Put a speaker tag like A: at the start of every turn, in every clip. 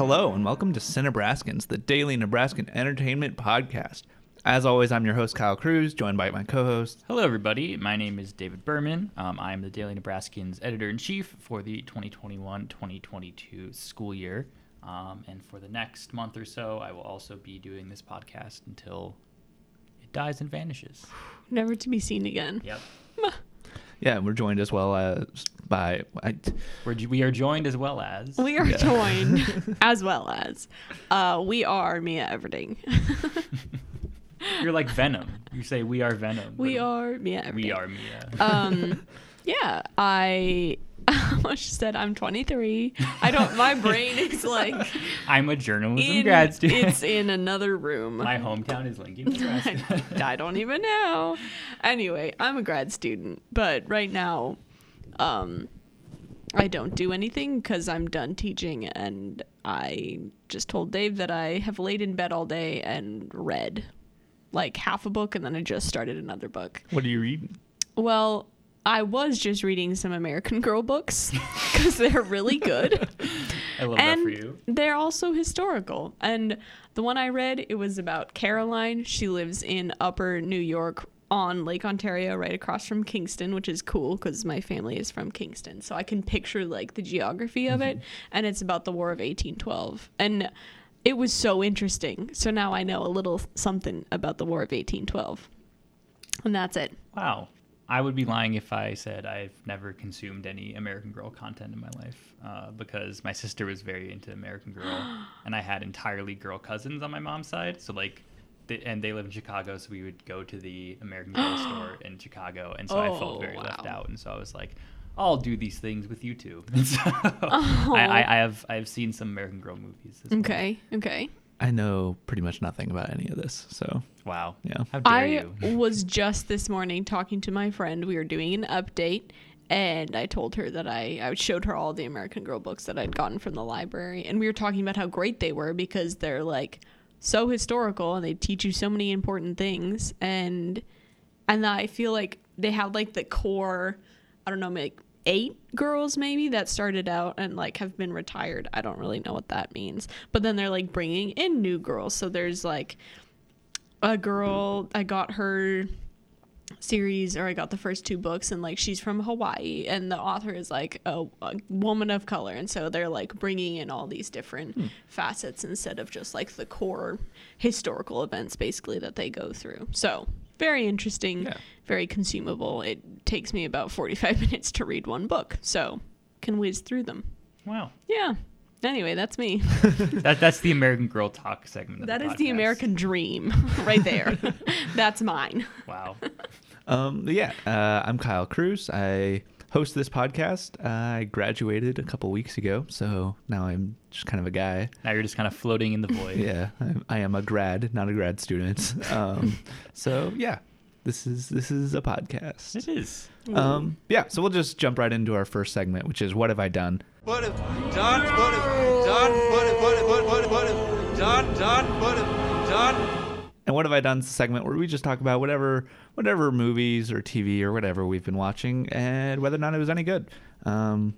A: Hello, and welcome to Cinebraskins, the daily Nebraskan entertainment podcast. As always, I'm your host, Kyle Cruz, joined by my co host.
B: Hello, everybody. My name is David Berman. Um, I'm the Daily Nebraskans editor in chief for the 2021 2022 school year. Um, and for the next month or so, I will also be doing this podcast until it dies and vanishes.
C: Never to be seen again.
B: Yep.
A: Yeah, and we're joined as well as by. I,
B: We're, we are joined as well as.
C: We are joined as well as uh, we are Mia Everding.
B: You're like Venom. You say we are Venom.
C: we are Mia Everding.
B: We are Mia.
C: Um, yeah, I almost said I'm 23. I don't. My brain is like
B: I'm a journalism
C: in,
B: grad student.
C: It's in another room.
B: My hometown is Lincoln, Nebraska.
C: I don't even know. Anyway, I'm a grad student, but right now, um, I don't do anything because I'm done teaching, and I just told Dave that I have laid in bed all day and read like half a book, and then I just started another book.
A: what are you reading?
C: Well, I was just reading some American Girl books because they're really good.
B: I love
C: and
B: that for you.
C: they're also historical. And the one I read, it was about Caroline. She lives in Upper New York on Lake Ontario, right across from Kingston, which is cool because my family is from Kingston, so I can picture like the geography of it. Mm-hmm. And it's about the War of 1812, and it was so interesting. So now I know a little something about the War of 1812, and that's it.
B: Wow. I would be lying if I said I've never consumed any American Girl content in my life uh, because my sister was very into American Girl and I had entirely girl cousins on my mom's side. So, like, and they live in Chicago, so we would go to the American Girl store in Chicago. And so I felt
C: Oh,
B: very left out. And so I was like, I'll do these things with you two. And so I, I, I have I have seen some American Girl movies. As well.
C: Okay, okay.
A: I know pretty much nothing about any of this, so
B: Wow.
A: Yeah.
B: How dare
C: I
B: you?
C: was just this morning talking to my friend. We were doing an update, and I told her that I, I showed her all the American Girl books that I'd gotten from the library, and we were talking about how great they were because they're like so historical and they teach you so many important things, and and I feel like they have like the core, I don't know, like eight girls maybe that started out and like have been retired. I don't really know what that means, but then they're like bringing in new girls. So there's like a girl i got her series or i got the first two books and like she's from hawaii and the author is like a, a woman of color and so they're like bringing in all these different hmm. facets instead of just like the core historical events basically that they go through so very interesting
A: Yeah.
C: very consumable it takes me about 45 minutes to read one book so can whiz through them
B: Wow.
C: yeah anyway that's me
B: That, that's the American Girl talk segment. Of
C: that
B: the
C: is the american dream right there that's mine
B: Wow.
A: Um, yeah, uh, I'm Kyle Cruz. I host this podcast. I graduated a couple weeks ago, so now I'm just kind of a guy.
B: Now you're just kind of floating in the void.
A: Yeah, I, I am a grad, not a grad student. Um, so yeah, this is this is a podcast.
B: It is.
A: Um, yeah, so we'll just jump right into our first segment, which is what have I done?
D: What have done? What have done? What have what have what what what have done? Done? What have done?
A: And what have I done? Segment where we just talk about whatever whatever movies or TV or whatever we've been watching and whether or not it was any good. Um,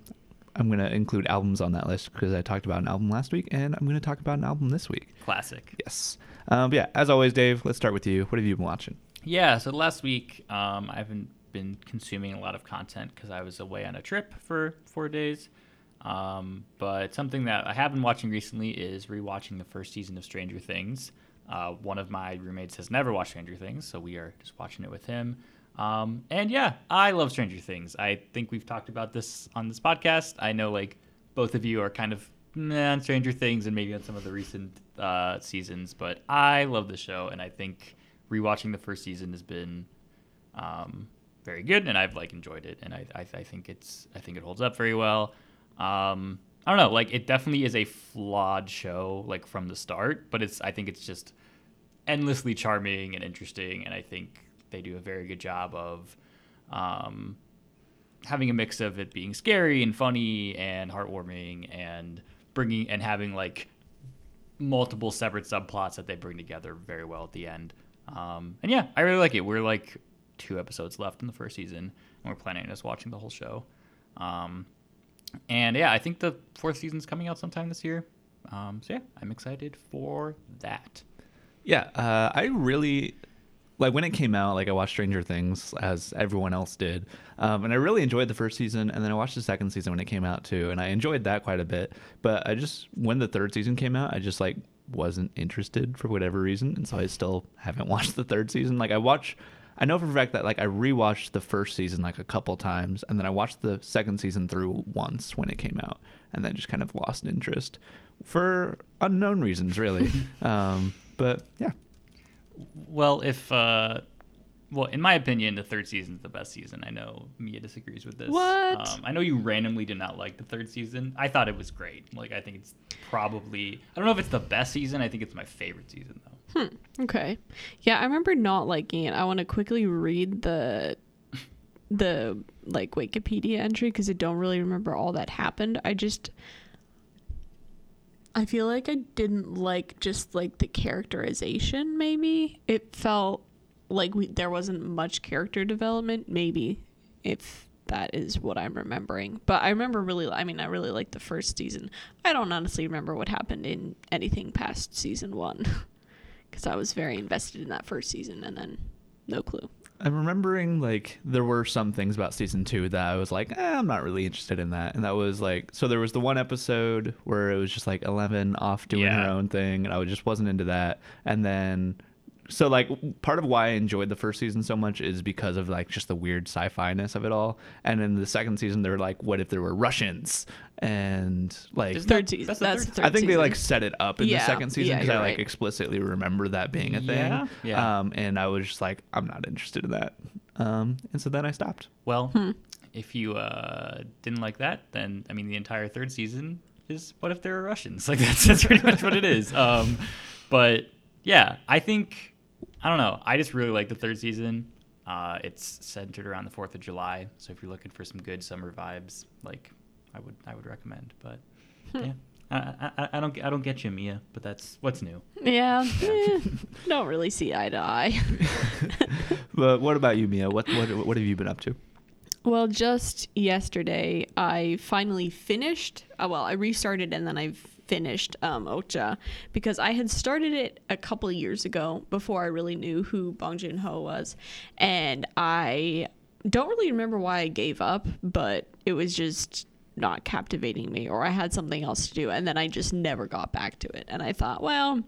A: I'm gonna include albums on that list because I talked about an album last week, and I'm gonna talk about an album this week.
B: Classic.
A: Yes. Um, but yeah, as always, Dave. Let's start with you. What have you been watching?
B: Yeah. So last week, um, I haven't been consuming a lot of content because I was away on a trip for four days. Um, but something that I have been watching recently is rewatching the first season of Stranger Things. Uh, one of my roommates has never watched Stranger Things, so we are just watching it with him. Um, and yeah, I love Stranger Things. I think we've talked about this on this podcast. I know like both of you are kind of meh on Stranger Things and maybe on some of the recent uh, seasons, but I love the show, and I think rewatching the first season has been um, very good, and I've like enjoyed it, and I, I, I think it's I think it holds up very well. Um, I don't know, like it definitely is a flawed show, like from the start, but it's I think it's just endlessly charming and interesting, and I think they do a very good job of um, having a mix of it being scary and funny and heartwarming and bringing and having like multiple separate subplots that they bring together very well at the end. Um, and yeah, I really like it. We're like two episodes left in the first season, and we're planning on just watching the whole show. Um, and yeah, I think the fourth season's coming out sometime this year. Um, so yeah, I'm excited for that.
A: Yeah, uh, I really like when it came out. Like I watched Stranger Things as everyone else did, um, and I really enjoyed the first season. And then I watched the second season when it came out too, and I enjoyed that quite a bit. But I just when the third season came out, I just like wasn't interested for whatever reason, and so I still haven't watched the third season. Like I watch. I know for a fact that like I rewatched the first season like a couple times, and then I watched the second season through once when it came out, and then just kind of lost interest for unknown reasons, really. um, but yeah,
B: Well, if uh, well, in my opinion, the third season is the best season. I know Mia disagrees with this.
C: What?
B: Um, I know you randomly did not like the third season. I thought it was great. Like I think it's probably I don't know if it's the best season. I think it's my favorite season though.
C: Hmm, okay. Yeah, I remember not liking it. I want to quickly read the the like Wikipedia entry because I don't really remember all that happened. I just I feel like I didn't like just like the characterization maybe. It felt like we there wasn't much character development maybe if that is what I'm remembering. But I remember really I mean I really liked the first season. I don't honestly remember what happened in anything past season 1 cuz I was very invested in that first season and then no clue.
A: I'm remembering like there were some things about season two that I was like, eh, I'm not really interested in that. And that was like, so there was the one episode where it was just like Eleven off doing her own thing, and I just wasn't into that. And then, so like part of why I enjoyed the first season so much is because of like just the weird sci-fi ness of it all. And in the second season, they're like, what if there were Russians? And like,
B: Isn't
C: Third season.
B: that's
C: That's,
B: the
C: the
B: third
C: third
A: I think they like set it up in
C: Yeah,
A: the second season
C: yeah,
A: because I like
C: right.
A: explicitly remember that being a thing.
B: Yeah, yeah.
A: Um, and I was just like, I'm not interested in that. Um, and so then I stopped.
B: Well,
C: Hmm.
B: if you uh, didn't like that, then I mean the entire third season is what if there were Russians? Like that's, that's pretty much what it is. Um, but yeah, I think I don't know. I just really like the third season. Uh, it's centered around the Fourth of July, so if you're looking for some good summer vibes, like I would I would recommend. But
C: Hmm.
B: yeah, I, I, I don't I don't get you, Mia, but that's what's new.
C: Yeah. eh, don't really see eye to eye.
A: But what about you, Mia? What what what have you been up to?
C: Well, just yesterday, I finally finished. Uh, well, I restarted and then I finished um, Okja because I had started it a couple years ago before I really knew who Bong Joon Ho was, and I don't really remember why I gave up, but it was just not captivating me, or I had something else to do, and then I just never got back to it. And I thought, well,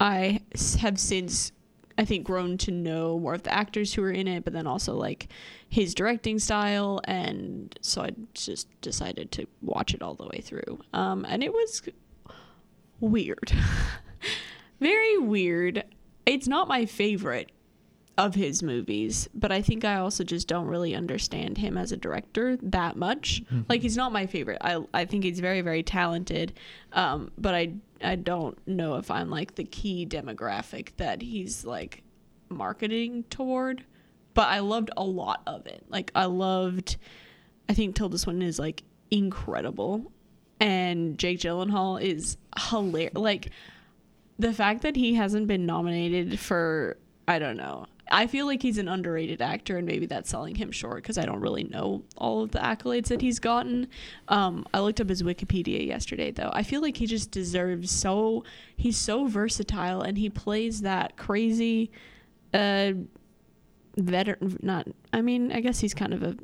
C: I have since I think grown to know more of the actors who are in it, but then also like his directing style, and so I just decided to watch it all the way through. Um, and it was weird, very weird. It's not my favorite of his movies, but I think I also just don't really understand him as a director that much. Like he's not my favorite. I I think he's very very talented, um, but I I don't know if I'm like the key demographic that he's like marketing toward. But I loved a lot of it. Like I loved, I think Tilda Swinton is like incredible, and Jake Gyllenhaal is hilarious. Like the fact that he hasn't been nominated for I don't know. I feel like he's an underrated actor, and maybe that's selling him short because I don't really know all of the accolades that he's gotten. Um, I looked up his Wikipedia yesterday, though. I feel like he just deserves so. He's so versatile, and he plays that crazy, uh, veteran. Not. I mean, I guess he's kind of a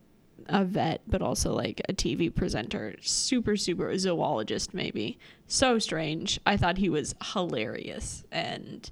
C: a vet, but also like a TV presenter. Super, super zoologist, maybe. So strange. I thought he was hilarious. And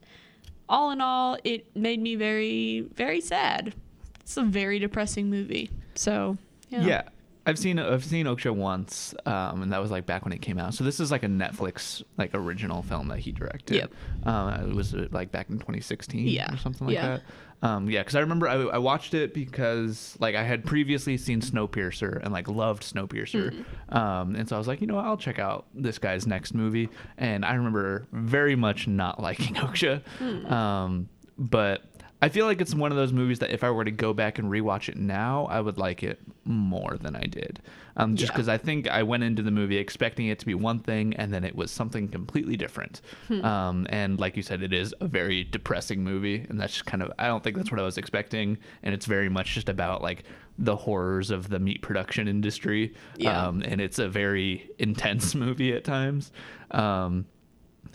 C: all in all, it made me very, very sad. It's a very depressing movie. So, yeah.
A: Yeah. I've seen I've seen Okja once, um, and that was like back when it came out. So this is like a Netflix like original film that he directed.
C: Yep.
A: Uh, it was uh, like back in 2016
C: Yeah.
A: or something like
C: Yeah.
A: that. Um, yeah, because I remember I, I watched it because like I had previously seen Snowpiercer and like loved Snowpiercer,
C: Mm-hmm.
A: um, and so I was like, you know, I'll check out this guy's next movie. And I remember very much not liking Okja,
C: Hmm.
A: um, but I feel like it's one of those movies that if I were to go back and rewatch it now, I would like it more than I did. Um, just
C: Yeah.
A: because I think I went into the movie expecting it to be one thing, and then it was something completely different. Um, and like you said, it is a very depressing movie, and that's just kind of I don't think that's what I was expecting. And it's very much just about like the horrors of the meat production industry.
C: Yeah.
A: Um, and it's a very intense movie at times. Um,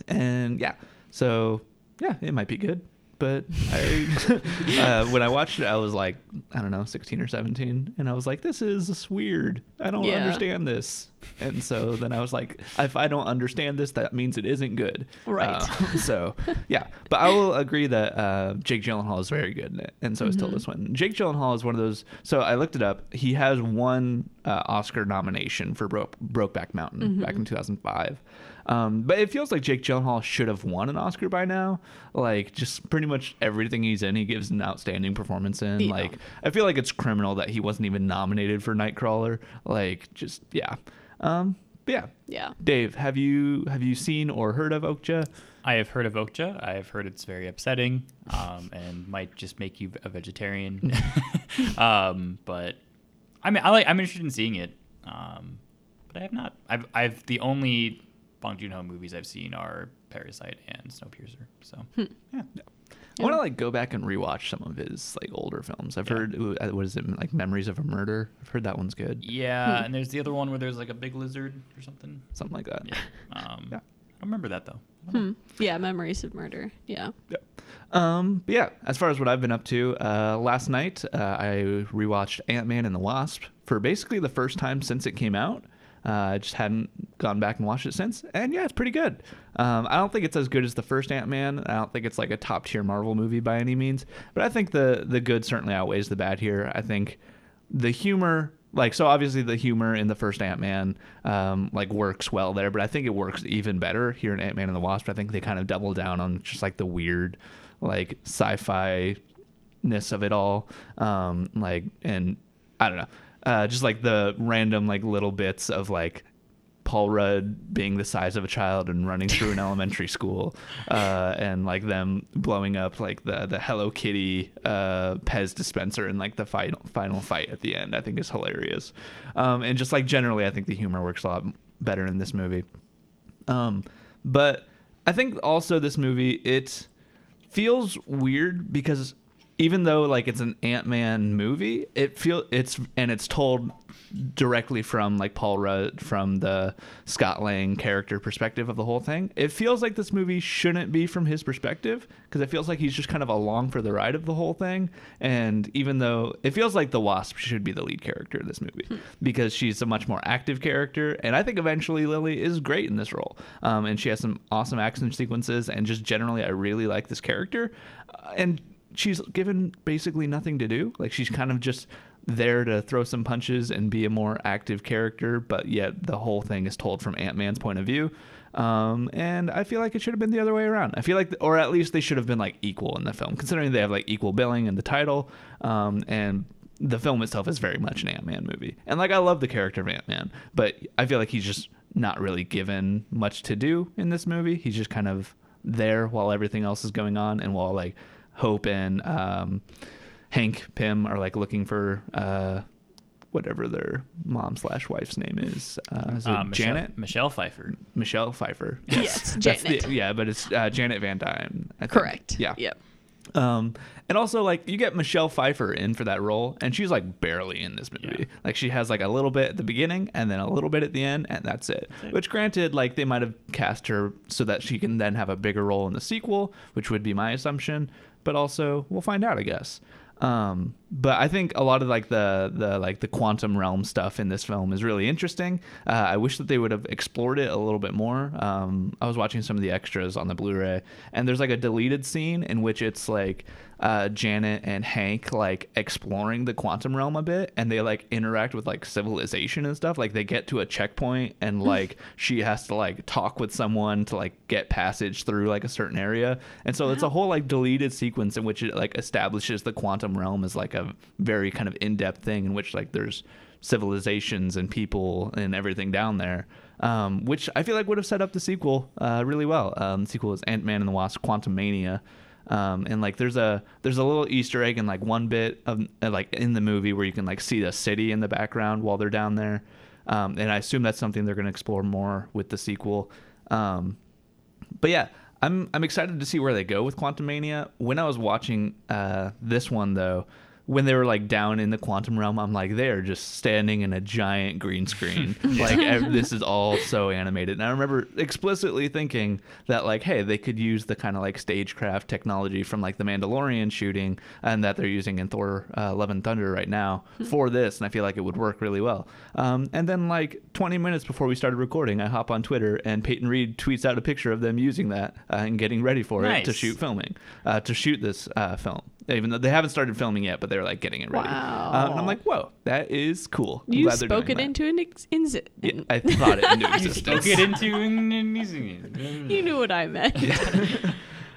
A: and yeah, so yeah, it might be good. But I, uh, when I watched it, I was like, I don't know, 16 or 17, and I was like, this is weird. I don't
C: Yeah.
A: understand this. And so then I was like, if I don't understand this, that means it isn't good.
C: Right.
A: Uh, so yeah, but I will agree that uh, Jake Gyllenhaal is very good in it, and so is Tilda Swinton. Jake Gyllenhaal is one of those. So I looked it up. He has one uh, Oscar nomination for Bro- Brokeback Mountain back in 2005. Um, but it feels like Jake Gyllenhaal should have won an Oscar by now. Like just pretty much everything he's in, he gives an outstanding performance in.
C: Yeah.
A: Like I feel like it's criminal that he wasn't even nominated for Nightcrawler. Like just yeah. Um, yeah.
C: Yeah.
A: Dave, have you have you seen or heard of Okja?
B: I have heard of Okja. I have heard it's very upsetting um, and might just make you a vegetarian. um, but I mean, I like. I'm interested in seeing it, um, but I have not. I've. I've the only Bong Joon Ho movies I've seen are Parasite and Snowpiercer. So
C: Hmm.
B: yeah,
A: I want to like go back and rewatch some of his like older films. I've heard uh, what is it like Memories of a Murder. I've heard that one's good.
B: yeah. And there's the other one where there's like a big lizard or something.
A: Something like that.
B: Yeah. Um,
A: Yeah.
B: I don't remember that though. I don't know.
C: Hmm. Yeah. Memories of Murder. Yeah.
A: Um, but yeah, as far as what I've been up to, uh, last night uh, I rewatched Ant Man and the Wasp for basically the first time since it came out. Uh, I just hadn't gone back and watched it since, and yeah, it's pretty good. Um, I don't think it's as good as the first Ant Man. I don't think it's like a top tier Marvel movie by any means, but I think the the good certainly outweighs the bad here. I think the humor like so obviously the humor in the first ant-man um, like works well there but i think it works even better here in ant-man and the wasp i think they kind of double down on just like the weird like sci-fi ness of it all um like and i don't know uh just like the random like little bits of like Paul Rudd being the size of a child and running through an elementary school, uh, and like them blowing up like the the Hello Kitty uh, Pez dispenser in like the final final fight at the end, I think is hilarious. Um, and just like generally, I think the humor works a lot better in this movie. Um, but I think also this movie it feels weird because even though like it's an Ant-Man movie, it feel it's and it's told directly from like Paul Rudd from the Scott Lang character perspective of the whole thing. It feels like this movie shouldn't be from his perspective because it feels like he's just kind of along for the ride of the whole thing. And even though it feels like the Wasp should be the lead character of this movie because she's a much more active character, and I think Evangeline Lilly is great in this role. Um, and she has some awesome action sequences, and just generally, I really like this character. Uh, and she's given basically nothing to do. Like she's kind of just there to throw some punches and be a more active character, but yet the whole thing is told from Ant Man's point of view. Um, and I feel like it should have been the other way around. I feel like, or at least they should have been like equal in the film, considering they have like equal billing in the title. Um, and the film itself is very much an Ant Man movie. And like, I love the character of Ant Man, but I feel like he's just not really given much to do in this movie. He's just kind of there while everything else is going on and while like Hope and um, Hank Pym are like looking for uh, whatever their mom slash wife's name is. Uh, is it
B: Uh, Michelle,
A: Janet?
B: Michelle Pfeiffer.
A: Michelle Pfeiffer.
C: Yes,
A: That's
C: Janet.
A: the- yeah, but it's uh, Janet Van Dyne. I think.
C: Correct.
A: Yeah.
C: Yep.
A: Um, and also like you get Michelle Pfeiffer in for that role, and she's like barely in this movie.
B: Yeah.
A: Like she has like a little bit at the beginning, and then a little bit at the end, and that's it.
B: it.
A: Which, granted, like they might have cast her so that she can then have a bigger role in the sequel, which would be my assumption. But also, we'll find out, I guess. Um, but I think a lot of like the the like the quantum realm stuff in this film is really interesting. Uh, I wish that they would have explored it a little bit more. Um, I was watching some of the extras on the Blu-ray, and there's like a deleted scene in which it's like uh, Janet and Hank like exploring the quantum realm a bit, and they like interact with like civilization and stuff. Like they get to a checkpoint, and like she has to like talk with someone to like get passage through like a certain area, and so it's a whole like deleted sequence in which it like establishes the quantum realm as like a very kind of in-depth thing in which like there's civilizations and people and everything down there um, which i feel like would have set up the sequel uh, really well um, the sequel is ant-man and the wasp quantum mania Um, and like there's a there's a little Easter egg in like one bit of uh, like in the movie where you can like see the city in the background while they're down there. Um, and I assume that's something they're going to explore more with the sequel. Um, but yeah, I'm I'm excited to see where they go with Quantum Mania. When I was watching uh, this one though, when they were like down in the quantum realm, I'm like they're just standing in a giant green screen. like this is all so animated. And I remember explicitly thinking that like, hey, they could use the kind of like stagecraft technology from like the Mandalorian shooting and that they're using in Thor: uh, Love and Thunder right now for this, and I feel like it would work really well. Um, and then like 20 minutes before we started recording, I hop on Twitter and Peyton Reed tweets out a picture of them using that uh, and getting ready for it to shoot filming, uh, to shoot this uh, film. Even though they haven't started filming yet, but they're like getting it ready.
C: Wow.
A: Uh, and I'm like, whoa, that is cool. I'm
C: You
A: glad
C: spoke
A: doing
C: it
A: that.
C: into an ex- inzi-
A: Yeah, I thought it into
B: Don't
A: existence.
B: get into and using it.
C: You knew what I meant.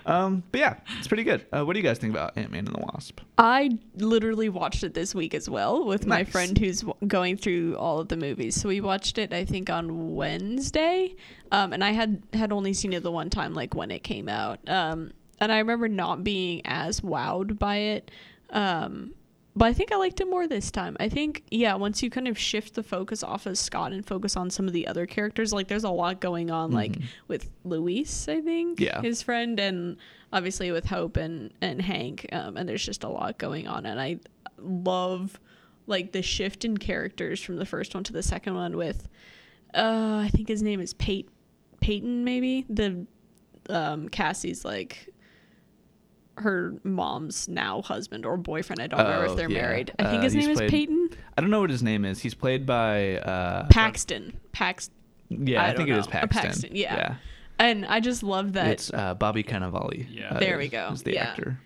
A: Um, but yeah, it's pretty good. Uh, what do you guys think about Ant Man and the Wasp?
C: I literally watched it this week as well with my friend who's w- going through all of the movies. So we watched it, I think, on Wednesday, um, and I had had only seen it the one time, like when it came out. Um, and I remember not being as wowed by it. Um, but I think I liked it more this time. I think, yeah, once you kind of shift the focus off of Scott and focus on some of the other characters, like there's a lot going on, like with Luis, I think,
A: Yeah.
C: his friend, and obviously with Hope and and Hank. Um, and there's just a lot going on, and I love like the shift in characters from the first one to the second one. With, uh, I think his name is Pate Peyton, maybe the um Cassie's like her mom's now husband or boyfriend. I don't remember
A: Oh,
C: if they're
A: yeah.
C: married. I think
A: Uh,
C: his
A: he's
C: name is Peyton
A: I don't know what his name is. He's played by uh,
C: Paxton. Pax.
A: yeah, I,
C: I
A: think
C: don't
A: it is. Paxton.
C: Paxton, yeah. yeah. And I just love that.
A: It's uh, Bobby Cannavale.
B: Yeah.
A: uh,
C: There we go.
A: Is the
C: Yeah.
A: actor.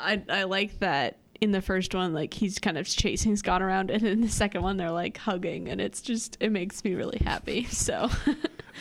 C: I I like that in the first one, like he's kind of chasing Scott around, and in the second one, they're like hugging, and it's just it makes me really happy. So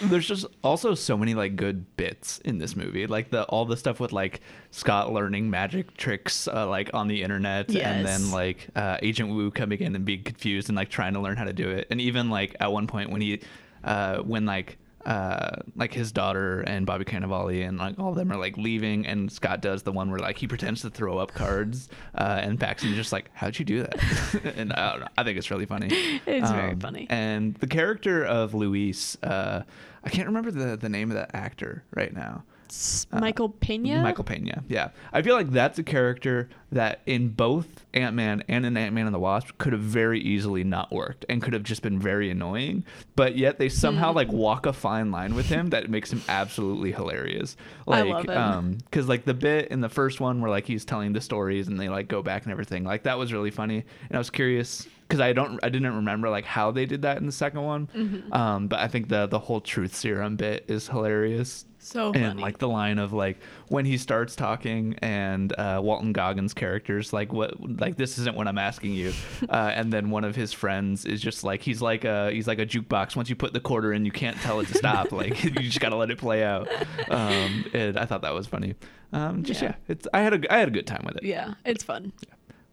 A: There's just also so many like good bits in this movie, like the all the stuff with like Scott learning magic tricks uh, like on the internet, and then like uh, Agent Wu coming in and being confused and like trying to learn how to do it, and even like at one point when he, uh, when like. Uh, like his daughter and Bobby Cannavale and like all of them are like leaving, and Scott does the one where like he pretends to throw up cards, uh, and Paxton's just like, "How'd you do that?" and I don't know, I think it's really funny.
C: it's very
A: Um,
C: funny.
A: And the character of Luis, uh, I can't remember the, the name of that actor right now.
C: S- Michael Pena.
A: uh, Michael Pena. Yeah. I feel like that's a character that in both Ant Man and in Ant Man and the Wasp could have very easily not worked and could have just been very annoying. But yet they somehow
C: Hmm.
A: like walk a fine line with him that makes him absolutely hilarious.
C: I
A: Like,
C: love him.
A: um, because like the bit in the first one where like he's telling the stories and they like go back and everything, like that was really funny. And I was curious because I don't, I didn't remember like how they did that in the second one.
C: Mm-hmm.
A: Um, but I think the the whole truth serum bit is hilarious
C: So funny.
A: and like the line of like when he starts talking and uh, Walton Goggins characters like what like this isn't what I'm asking you, uh, and then one of his friends is just like he's like a he's like a jukebox. Once you put the quarter in, you can't tell it to stop. like you just gotta let it play out. Um, and I thought that was funny. Um, just yeah.
C: Yeah.
A: it's I had a I had a good time with it.
C: yeah, it's fun.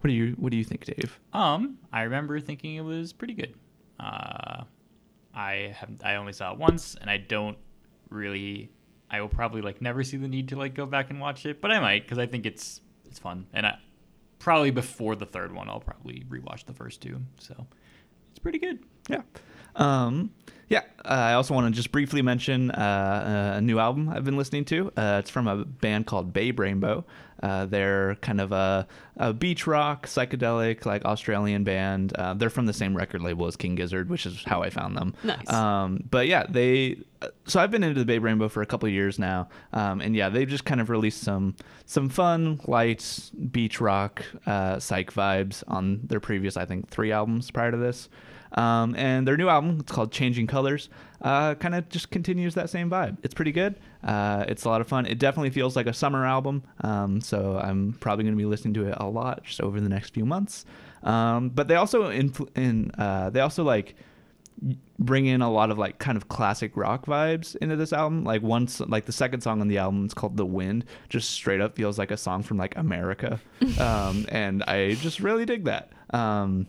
A: What do you What do you think, Dave?
B: Um, I remember thinking it was pretty good. Uh, I have I only saw it once, and I don't really. I will probably like never see the need to like go back and watch it, but I might because I think it's it's fun, and I probably before the third one I'll probably rewatch the first two. So it's pretty good.
A: Yeah. Um, yeah. Uh, I also want to just briefly mention uh, a new album I've been listening to. Uh, it's from a band called Babe Rainbow. Uh, they're kind of a, a beach rock, psychedelic, like Australian band. Uh, they're from the same record label as King Gizzard, which is how I found them.
C: Nice.
A: Um, but yeah, they. So I've been into the Babe Rainbow for a couple of years now, um, and yeah, they've just kind of released some some fun, light beach rock, uh, psych vibes on their previous, I think, three albums prior to this. Um, and their new album, it's called Changing Colors, uh, kind of just continues that same vibe. It's pretty good. Uh, it's a lot of fun. It definitely feels like a summer album. Um, so I'm probably going to be listening to it a lot just over the next few months. Um, but they also influ- in uh, they also like bring in a lot of like kind of classic rock vibes into this album. Like once like the second song on the album is called The Wind, just straight up feels like a song from like America. um, and I just really dig that. Um,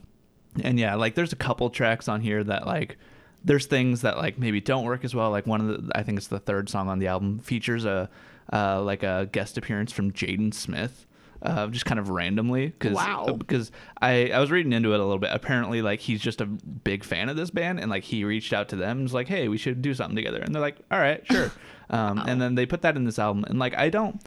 A: and yeah, like there's a couple tracks on here that like there's things that like maybe don't work as well. Like one of the I think it's the third song on the album features a uh, like a guest appearance from Jaden Smith. Uh, just kind of randomly because
C: Wow.
A: because I, I was reading into it a little bit apparently like he's just a big fan of this band and like he reached out to them and was like hey we should do something together and they're like all right sure um, and then they put that in this album and like i don't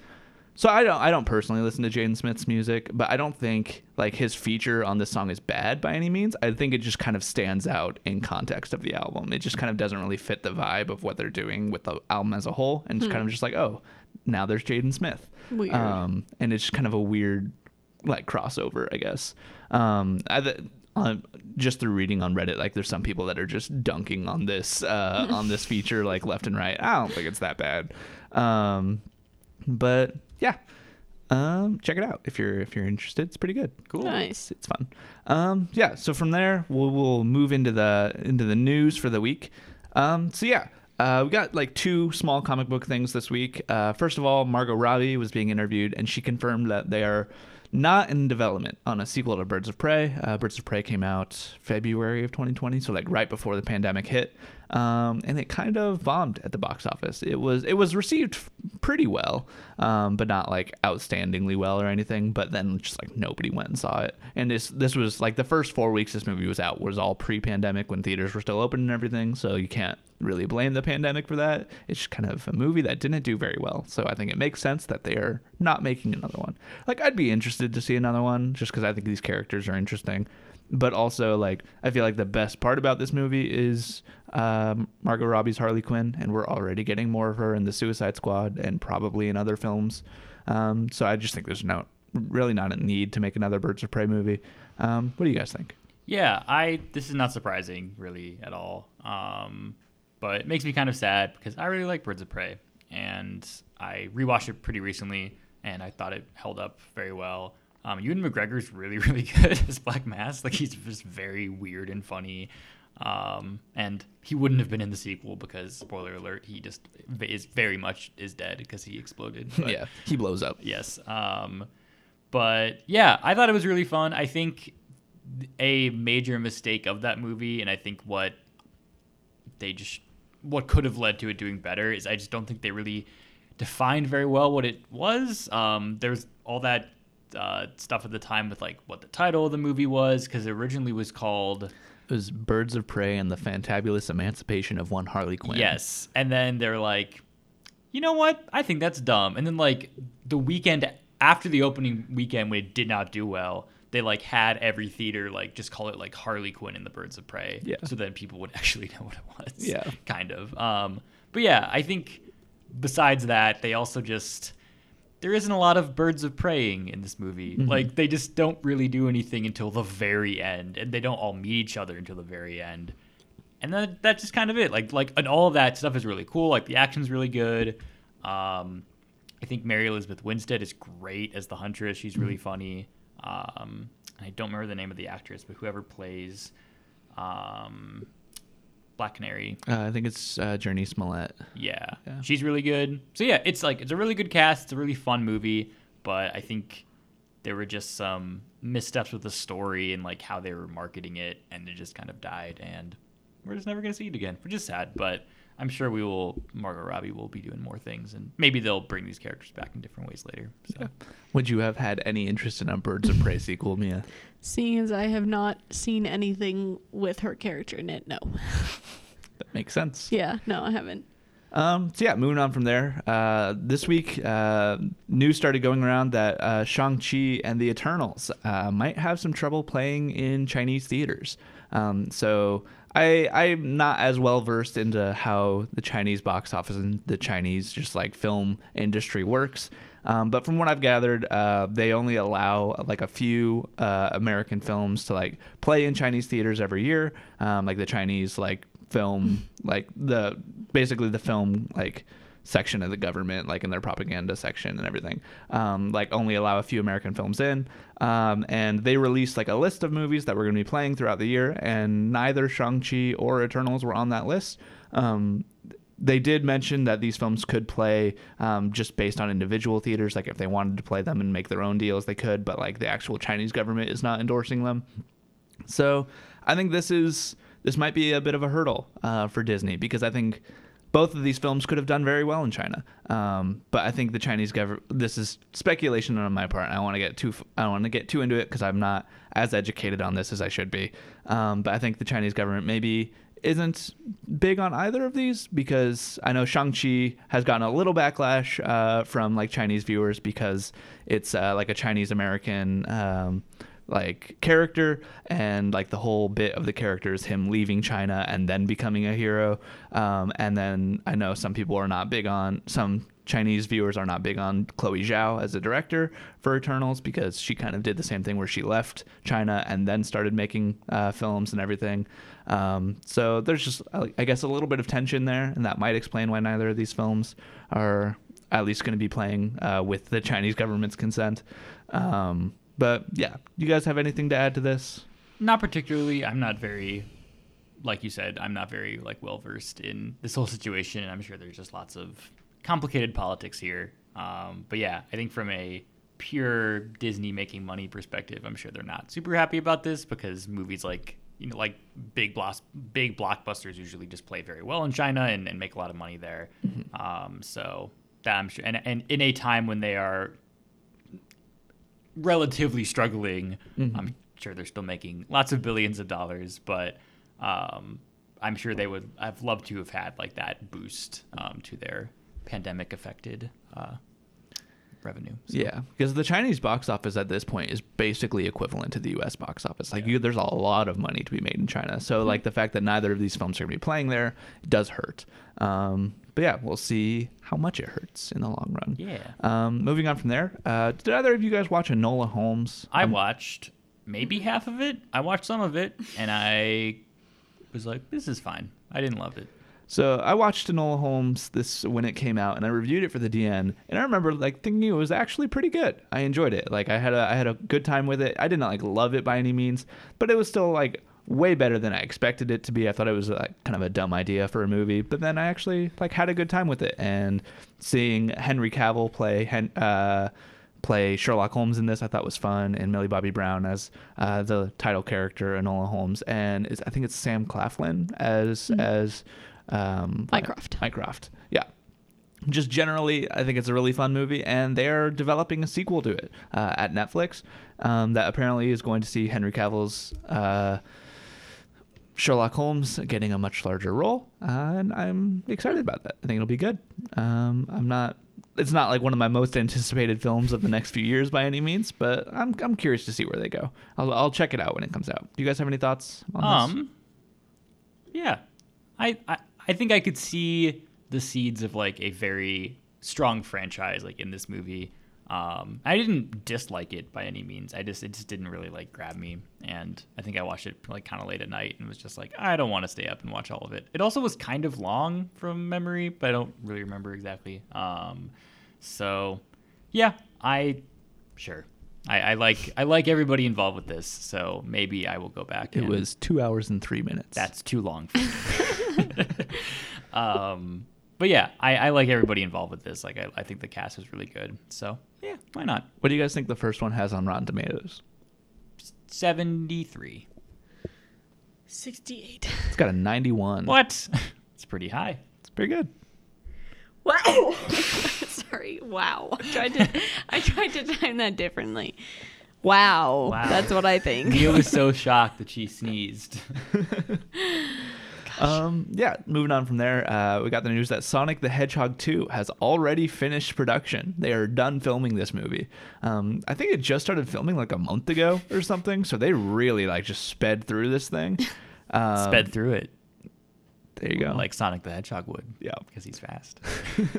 A: so I don't I don't personally listen to Jaden Smith's music, but I don't think like his feature on this song is bad by any means. I think it just kind of stands out in context of the album. It just kind of doesn't really fit the vibe of what they're doing with the album as a whole, and it's kind of just like oh, now there's Jaden Smith,
C: Weird.
A: um, and it's just kind of a weird like crossover, I guess. Um, I, th- uh, just through reading on Reddit, like there's some people that are just dunking on this uh, on this feature like left and right. I don't think it's that bad. Um, but yeah um check it out if you're if you're interested it's pretty good
B: Cool.
C: Nice.
A: it's fun um yeah so from there we'll, we'll move into the into the news for the week um so yeah uh, we got like two small comic book things this week. Uh, first of all, Margot Robbie was being interviewed, and she confirmed that they are not in development on a sequel to Birds of Prey. Uh, Birds of Prey came out February of 2020, so like right before the pandemic hit, um, and it kind of bombed at the box office. It was it was received pretty well, um, but not like outstandingly well or anything. But then just like nobody went and saw it, and this this was like the first four weeks this movie was out was all pre-pandemic when theaters were still open and everything. So you can't really blame the pandemic for that. It's just kind of a movie that didn't do very well. So I think it makes sense that they are not making another one. Like I'd be interested to see another one just because I think these characters are interesting. But also, like I feel like the best part about this movie is um, Margot Robbie's Harley Quinn, and we're already getting more of her in the Suicide Squad and probably in other films. Um, so I just think there's no really not a need to make another Birds of Prey movie. Um, what do you guys think?
B: Yeah, I this is not surprising really at all. Um, but it makes me kind of sad because I really like Birds of Prey, and I rewatched it pretty recently, and I thought it held up very well. Um, Ewan McGregor's really, really good as Black Mask. Like he's just very weird and funny. Um, and he wouldn't have been in the sequel because spoiler alert, he just is very much is dead because he exploded. But-
A: yeah, he blows up.
B: Yes. Um, but yeah, I thought it was really fun. I think a major mistake of that movie, and I think what they just what could have led to it doing better is I just don't think they really defined very well what it was. Um, there's all that uh, stuff at the time with like what the title of the movie was because it originally was called
A: It was Birds of Prey and the Fantabulous Emancipation of One Harley Quinn.
B: Yes. And then they're like, you know what? I think that's dumb. And then like the weekend after the opening weekend when it did not do well, they like had every theater like just call it like Harley Quinn and the Birds of Prey.
A: Yeah.
B: So then people would actually know what it was.
A: Yeah.
B: Kind of. Um but yeah, I think besides that, they also just there isn't a lot of birds of preying in this movie. Like they just don't really do anything until the very end, and they don't all meet each other until the very end. And then that's just kind of it. Like like and all of that stuff is really cool. Like the action's really good. Um, I think Mary Elizabeth Winstead is great as the Huntress. She's really funny. Um, I don't remember the name of the actress, but whoever plays um, Black Canary,
A: Uh, I think it's uh, Jurnee Smollett.
B: yeah.
A: Yeah.
B: She's really good. So yeah, it's like it's a really good cast. It's a really fun movie, but I think there were just some missteps with the story and like how they were marketing it and it just kind of died and we're just never going to see it again, which is sad, but I'm sure we will Margot Robbie will be doing more things and maybe they'll bring these characters back in different ways later. So
A: Would you have had any interest in a Birds of Prey sequel, Mia?
C: Seeing as I have not seen anything with her character in it, no.
A: That makes sense.
C: Yeah, no, I haven't.
A: Um, so yeah, moving on from there. Uh, this week, uh, news started going around that uh, Shang Chi and the Eternals uh, might have some trouble playing in Chinese theaters. Um, so I I'm not as well versed into how the Chinese box office and the Chinese just like film industry works. Um, but from what I've gathered, uh, they only allow like a few uh, American films to like play in Chinese theaters every year. Um, like the Chinese like film, like the basically the film like section of the government, like in their propaganda section and everything. Um, like only allow a few American films in, um, and they released like a list of movies that were going to be playing throughout the year, and neither Shang Chi or Eternals were on that list. Um, they did mention that these films could play um, just based on individual theaters. Like if they wanted to play them and make their own deals, they could. But like the actual Chinese government is not endorsing them. So I think this is this might be a bit of a hurdle uh, for Disney because I think both of these films could have done very well in China. Um, but I think the Chinese government. This is speculation on my part. I want to get too. I don't want to get too into it because I'm not as educated on this as I should be. Um, but I think the Chinese government maybe isn't big on either of these because I know Shang-Chi has gotten a little backlash uh, from like Chinese viewers because it's uh, like a Chinese American um, like character and like the whole bit of the character is him leaving China and then becoming a hero. Um, and then I know some people are not big on some Chinese viewers are not big on Chloe Zhao as a director for Eternals because she kind of did the same thing where she left China and then started making uh, films and everything. Um, so there's just, I guess, a little bit of tension there, and that might explain why neither of these films are at least going to be playing uh, with the Chinese government's consent. Um, but yeah, you guys have anything to add to this?
B: Not particularly. I'm not very, like you said, I'm not very like well versed in this whole situation. And I'm sure there's just lots of complicated politics here. Um, but yeah, I think from a pure Disney making money perspective, I'm sure they're not super happy about this because movies like you know like big block big blockbusters usually just play very well in China and, and make a lot of money there. Mm-hmm. Um, so that I'm sure, and, and in a time when they are relatively struggling, mm-hmm. I'm sure they're still making lots of billions of dollars, but um, I'm sure they would. I've loved to have had like that boost um, to their pandemic affected uh, revenue.
A: So. Yeah, because the Chinese box office at this point is basically equivalent to the U.S. box office. Like, yeah. you, there's a lot of money to be made in China. So, mm-hmm. like, the fact that neither of these films are going to be playing there does hurt. Um, but yeah, we'll see how much it hurts in the long run.
B: Yeah.
A: Um, moving on from there, uh, did either of you guys watch Enola Holmes?
B: I um, watched maybe half of it. I watched some of it, and I was like, "This is fine." I didn't love it.
A: So I watched Enola Holmes this when it came out, and I reviewed it for the DN. And I remember like thinking it was actually pretty good. I enjoyed it. Like I had a I had a good time with it. I did not like love it by any means, but it was still like way better than I expected it to be. I thought it was like kind of a dumb idea for a movie, but then I actually like had a good time with it. And seeing Henry Cavill play Hen- uh, play Sherlock Holmes in this, I thought was fun, and Millie Bobby Brown as uh, the title character Enola Holmes, and I think it's Sam Claflin as mm-hmm. as um,
C: Mycroft.
A: Mycroft. Yeah. Just generally, I think it's a really fun movie, and they're developing a sequel to it uh, at Netflix um, that apparently is going to see Henry Cavill's uh, Sherlock Holmes getting a much larger role, uh, and I'm excited about that. I think it'll be good. Um, I'm not. It's not like one of my most anticipated films of the next few years by any means, but I'm I'm curious to see where they go. I'll I'll check it out when it comes out. Do you guys have any thoughts on um, this?
B: Yeah, I, I I think I could see the seeds of like a very strong franchise like in this movie. Um, I didn't dislike it by any means. I just it just didn't really like grab me, and I think I watched it like kind of late at night and was just like I don't want to stay up and watch all of it. It also was kind of long from memory, but I don't really remember exactly. Um, so yeah, I sure I, I, like I like everybody involved with this, so maybe I will go back.
A: It was two hours and three minutes.
B: That's too long. um, but yeah, I, I, like everybody involved with this. Like I, I think the cast is really good. So yeah, why not?
A: What do you guys think the first one has on Rotten Tomatoes?
B: Seventy three.
C: 68.
A: It's got a 91.
B: What? It's pretty high.
A: It's pretty good.
C: Wow. Sorry. Wow. I tried to I tried to time that differently. Wow. wow. That's what I think.
B: Neil was so shocked that she sneezed.
A: Um, yeah, moving on from there, uh, we got the news that Sonic the Hedgehog 2 has already finished production. They are done filming this movie. Um, I think it just started filming like a month ago or something, so they really like just sped through this thing.
B: Um, sped through it.
A: There you go.
B: Like Sonic the Hedgehog would.
A: Yeah.
B: Because he's fast.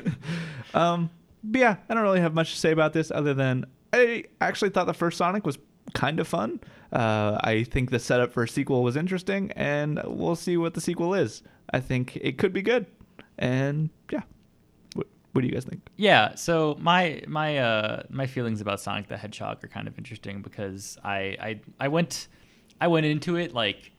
A: um, but yeah, I don't really have much to say about this other than I actually thought the first Sonic was kind of fun. Uh, I think the setup for a sequel was interesting, and we'll see what the sequel is. I think it could be good, and yeah. What, what do you guys think?
B: Yeah, so my my uh, my feelings about Sonic the Hedgehog are kind of interesting because I I, I went I went into it like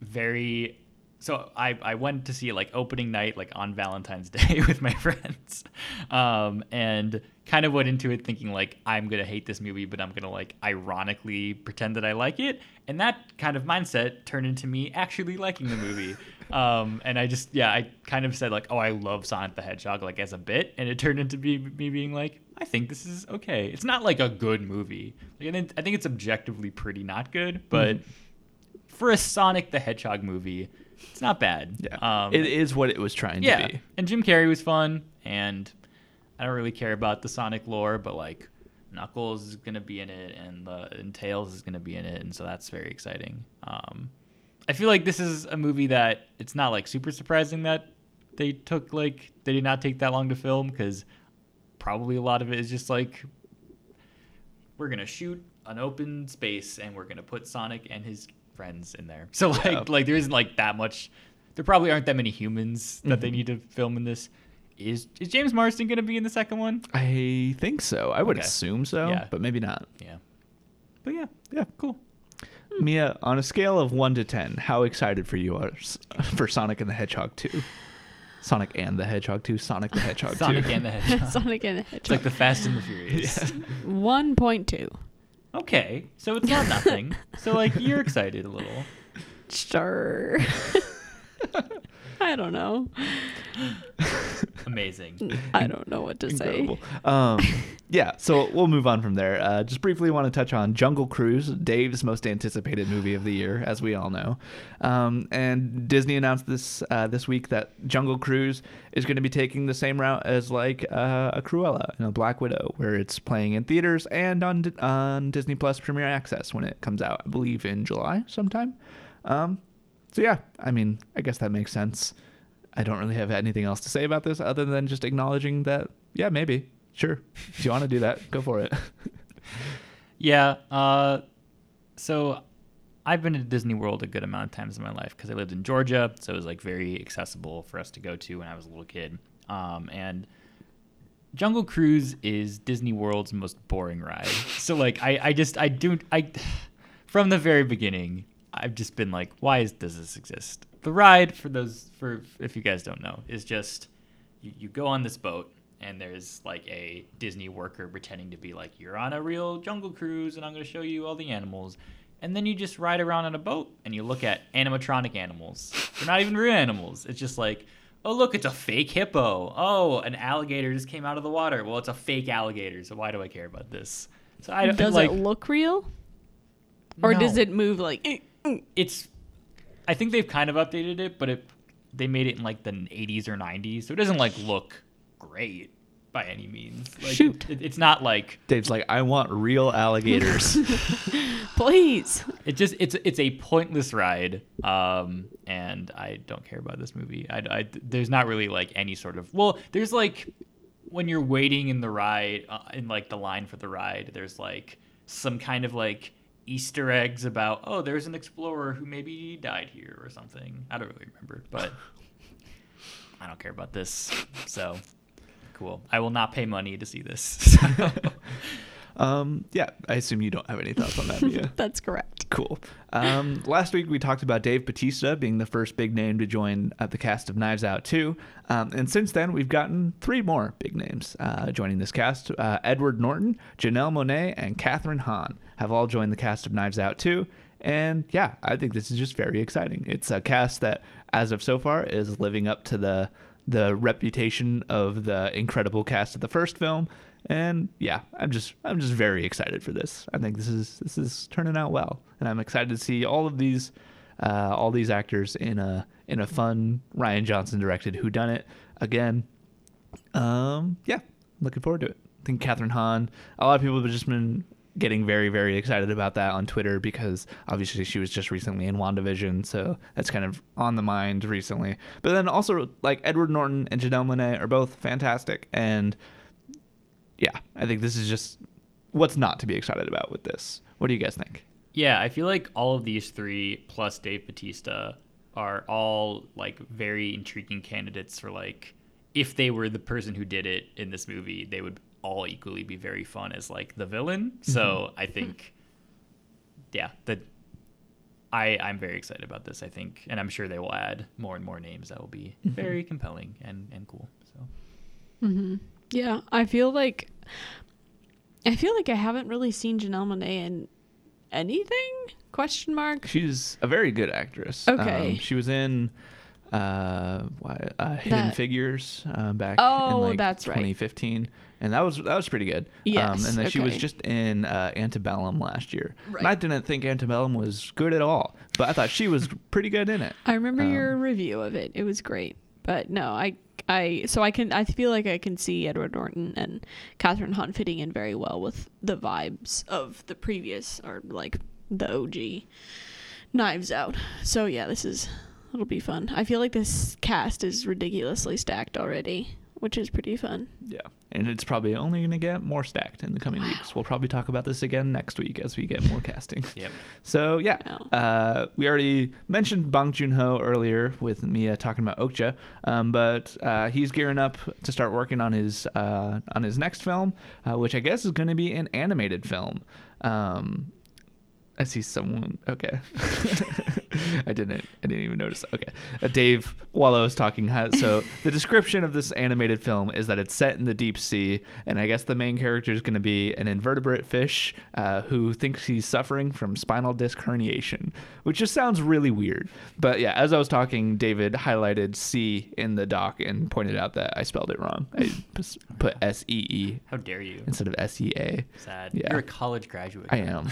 B: very so I, I went to see it like opening night like on Valentine's Day with my friends, um, and kind of went into it thinking like I'm gonna hate this movie, but I'm gonna like ironically pretend that I like it, and that kind of mindset turned into me actually liking the movie. Um, and I just yeah I kind of said like oh I love Sonic the Hedgehog like as a bit, and it turned into be, me being like I think this is okay. It's not like a good movie. Like, I think I think it's objectively pretty not good, but for a Sonic the Hedgehog movie, it's not bad.
A: Yeah,
B: Um,
A: it is what it was trying
B: yeah.
A: to be.
B: And Jim Carrey was fun, and I don't really care about the Sonic lore, but like Knuckles is gonna be in it, and the and Tails is gonna be in it, and so that's very exciting. Um, I feel like this is a movie that it's not like super surprising that they took like they did not take that long to film because probably a lot of it is just like we're gonna shoot an open space and we're gonna put Sonic and his friends in there. So like
A: Yeah.
B: like there isn't like that much. There probably aren't that many humans that
A: Mm-hmm.
B: they need to film in this. Is is James Marsden gonna be in the second one?
A: I think so. I would
B: Okay.
A: assume so,
B: Yeah.
A: but maybe not.
B: Yeah. But yeah,
A: Yeah.
B: cool.
A: Mia, on a scale of one to ten, how excited for you are for Sonic and the Hedgehog two? Sonic and the Hedgehog two. Sonic the Hedgehog
B: Sonic
A: 2.
B: and the Hedgehog.
C: Sonic and the Hedgehog.
B: It's like the Fast and the Furious.
C: One point two.
B: Okay, so it's not nothing. so like you're excited a little.
C: Sure. I don't know.
B: Amazing.
C: I don't know what to
A: Incredible. Um, yeah, so we'll move on from there. Uh, just briefly want to touch on Jungle Cruise, Dave's most anticipated movie of the year, as we all know. Um, and Disney announced this uh, this week that Jungle Cruise is going to be taking the same route as like uh, a Cruella, and a Black Widow, where it's playing in theaters and on on Disney Plus Premier Access when it comes out, I believe in July sometime. Um, so yeah, I mean, I guess that makes sense. I don't really have anything else to say about this other than just acknowledging that, yeah, maybe, sure. If you want to do that, go for it.
B: Yeah. Uh, so I've been to Disney World a good amount of times in my life because I lived in Georgia, so it was like very accessible for us to go to when I was a little kid. Um, and Jungle Cruise is Disney World's most boring ride. so like I, I just I don't I from the very beginning I've just been like, why is, does this exist? The ride for those for if you guys don't know is just you, you go on this boat and there's like a Disney worker pretending to be like you're on a real jungle cruise and I'm going to show you all the animals. And then you just ride around on a boat and you look at animatronic animals. They're not even real animals. It's just like, oh look, it's a fake hippo. Oh, an alligator just came out of the water. Well, it's a fake alligator. So why do I care about this? So I don't
C: Does
B: like
C: it look real? Or does it move like eh,
B: it's I think they've kind of updated it, but it they made it in like the 80s or 90s, so it doesn't like look great by any means. Like,
C: Shoot.
B: it, it's not like
A: Dave's like, I want real alligators.
C: please?
B: it just it's it's a pointless ride, um, and I don't care about this movie. I, I there's not really like any sort of well, there's like when you're waiting in the ride uh, in like the line for the ride, there's like some kind of like Easter eggs about oh, there's an explorer who maybe died here or something. I don't really remember, but I don't care about this. So cool. I will not pay money to see this. So.
A: um, yeah, I assume you don't have any thoughts on that, Mia.
C: That's correct.
A: Cool. Um, last week we talked about Dave Bautista being the first big name to join uh, the cast of Knives Out 2. Um, and since then, we've gotten three more big names uh, joining this cast. Uh, Edward Norton, Janelle Monae, and Kathryn Hahn have all joined the cast of Knives Out 2. And yeah, I think this is just very exciting. It's a cast that, as of so far, is living up to the the reputation of the incredible cast of the first film. And yeah, I'm just I'm just very excited for this. I think this is this is turning out well, and I'm excited to see all of these uh, all these actors in a in a fun Rian Johnson directed Who Done It again. Um, yeah, looking forward to it. I think Kathryn Hahn. A lot of people have just been getting very very excited about that on Twitter because obviously she was just recently in WandaVision, so that's kind of on the mind recently. But then also like Edward Norton and Janelle Monae are both fantastic, and yeah, I think this is just what's not to be excited about with this. What do you guys think?
B: Yeah, I feel like all of these three plus Dave Bautista are all like very intriguing candidates for like if they were the person who did it in this movie, they would all equally be very fun as like the villain. So I think yeah, that I I'm very excited about this. I think, and I'm sure they will add more and more names that will be very compelling and and cool. So
C: Yeah, I feel like I feel like I haven't really seen Janelle Monae in anything? Question mark.
A: She's a very good actress.
C: Okay.
A: Um, she was in uh, why, uh Hidden
C: That-
A: Figures uh, back
C: Oh,
A: in like
C: that's right.
A: 2015, and that was that was pretty good. um,
C: Yes,
A: and then she was just in uh, Antebellum last year. And I didn't think Antebellum was good at all, but I thought she was pretty good in it.
C: I remember your
A: Um,
C: review of it. It was great. But no, I I so I can I feel like I can see Edward Norton and Kathryn Hahn fitting in very well with the vibes of the previous or like the OG Knives Out. So yeah, this is it'll be fun. I feel like this cast is ridiculously stacked already, which is pretty fun.
A: Yeah, and it's probably only going to get more stacked in the coming weeks. We'll probably talk about this again next week as we get more casting.
B: yep.
A: So yeah,
C: Wow.
A: uh, we already mentioned Bong Joon Ho earlier with Mia talking about Okja, um, but uh, he's gearing up to start working on his uh, on his next film, uh, which I guess is going to be an animated film. Um, I see someone. Okay, I didn't. I didn't even notice. Okay, uh, Dave, while I was talking, has, so the description of this animated film is that it's set in the deep sea, and I guess the main character is going to be an invertebrate fish uh, who thinks he's suffering from spinal disc herniation, which just sounds really weird. But yeah, as I was talking, David highlighted C in the doc and pointed out that I spelled it wrong. I put S E E
B: How dare you?
A: instead of S E A.
B: Sad.
A: Yeah.
B: You're a college graduate.
A: I am.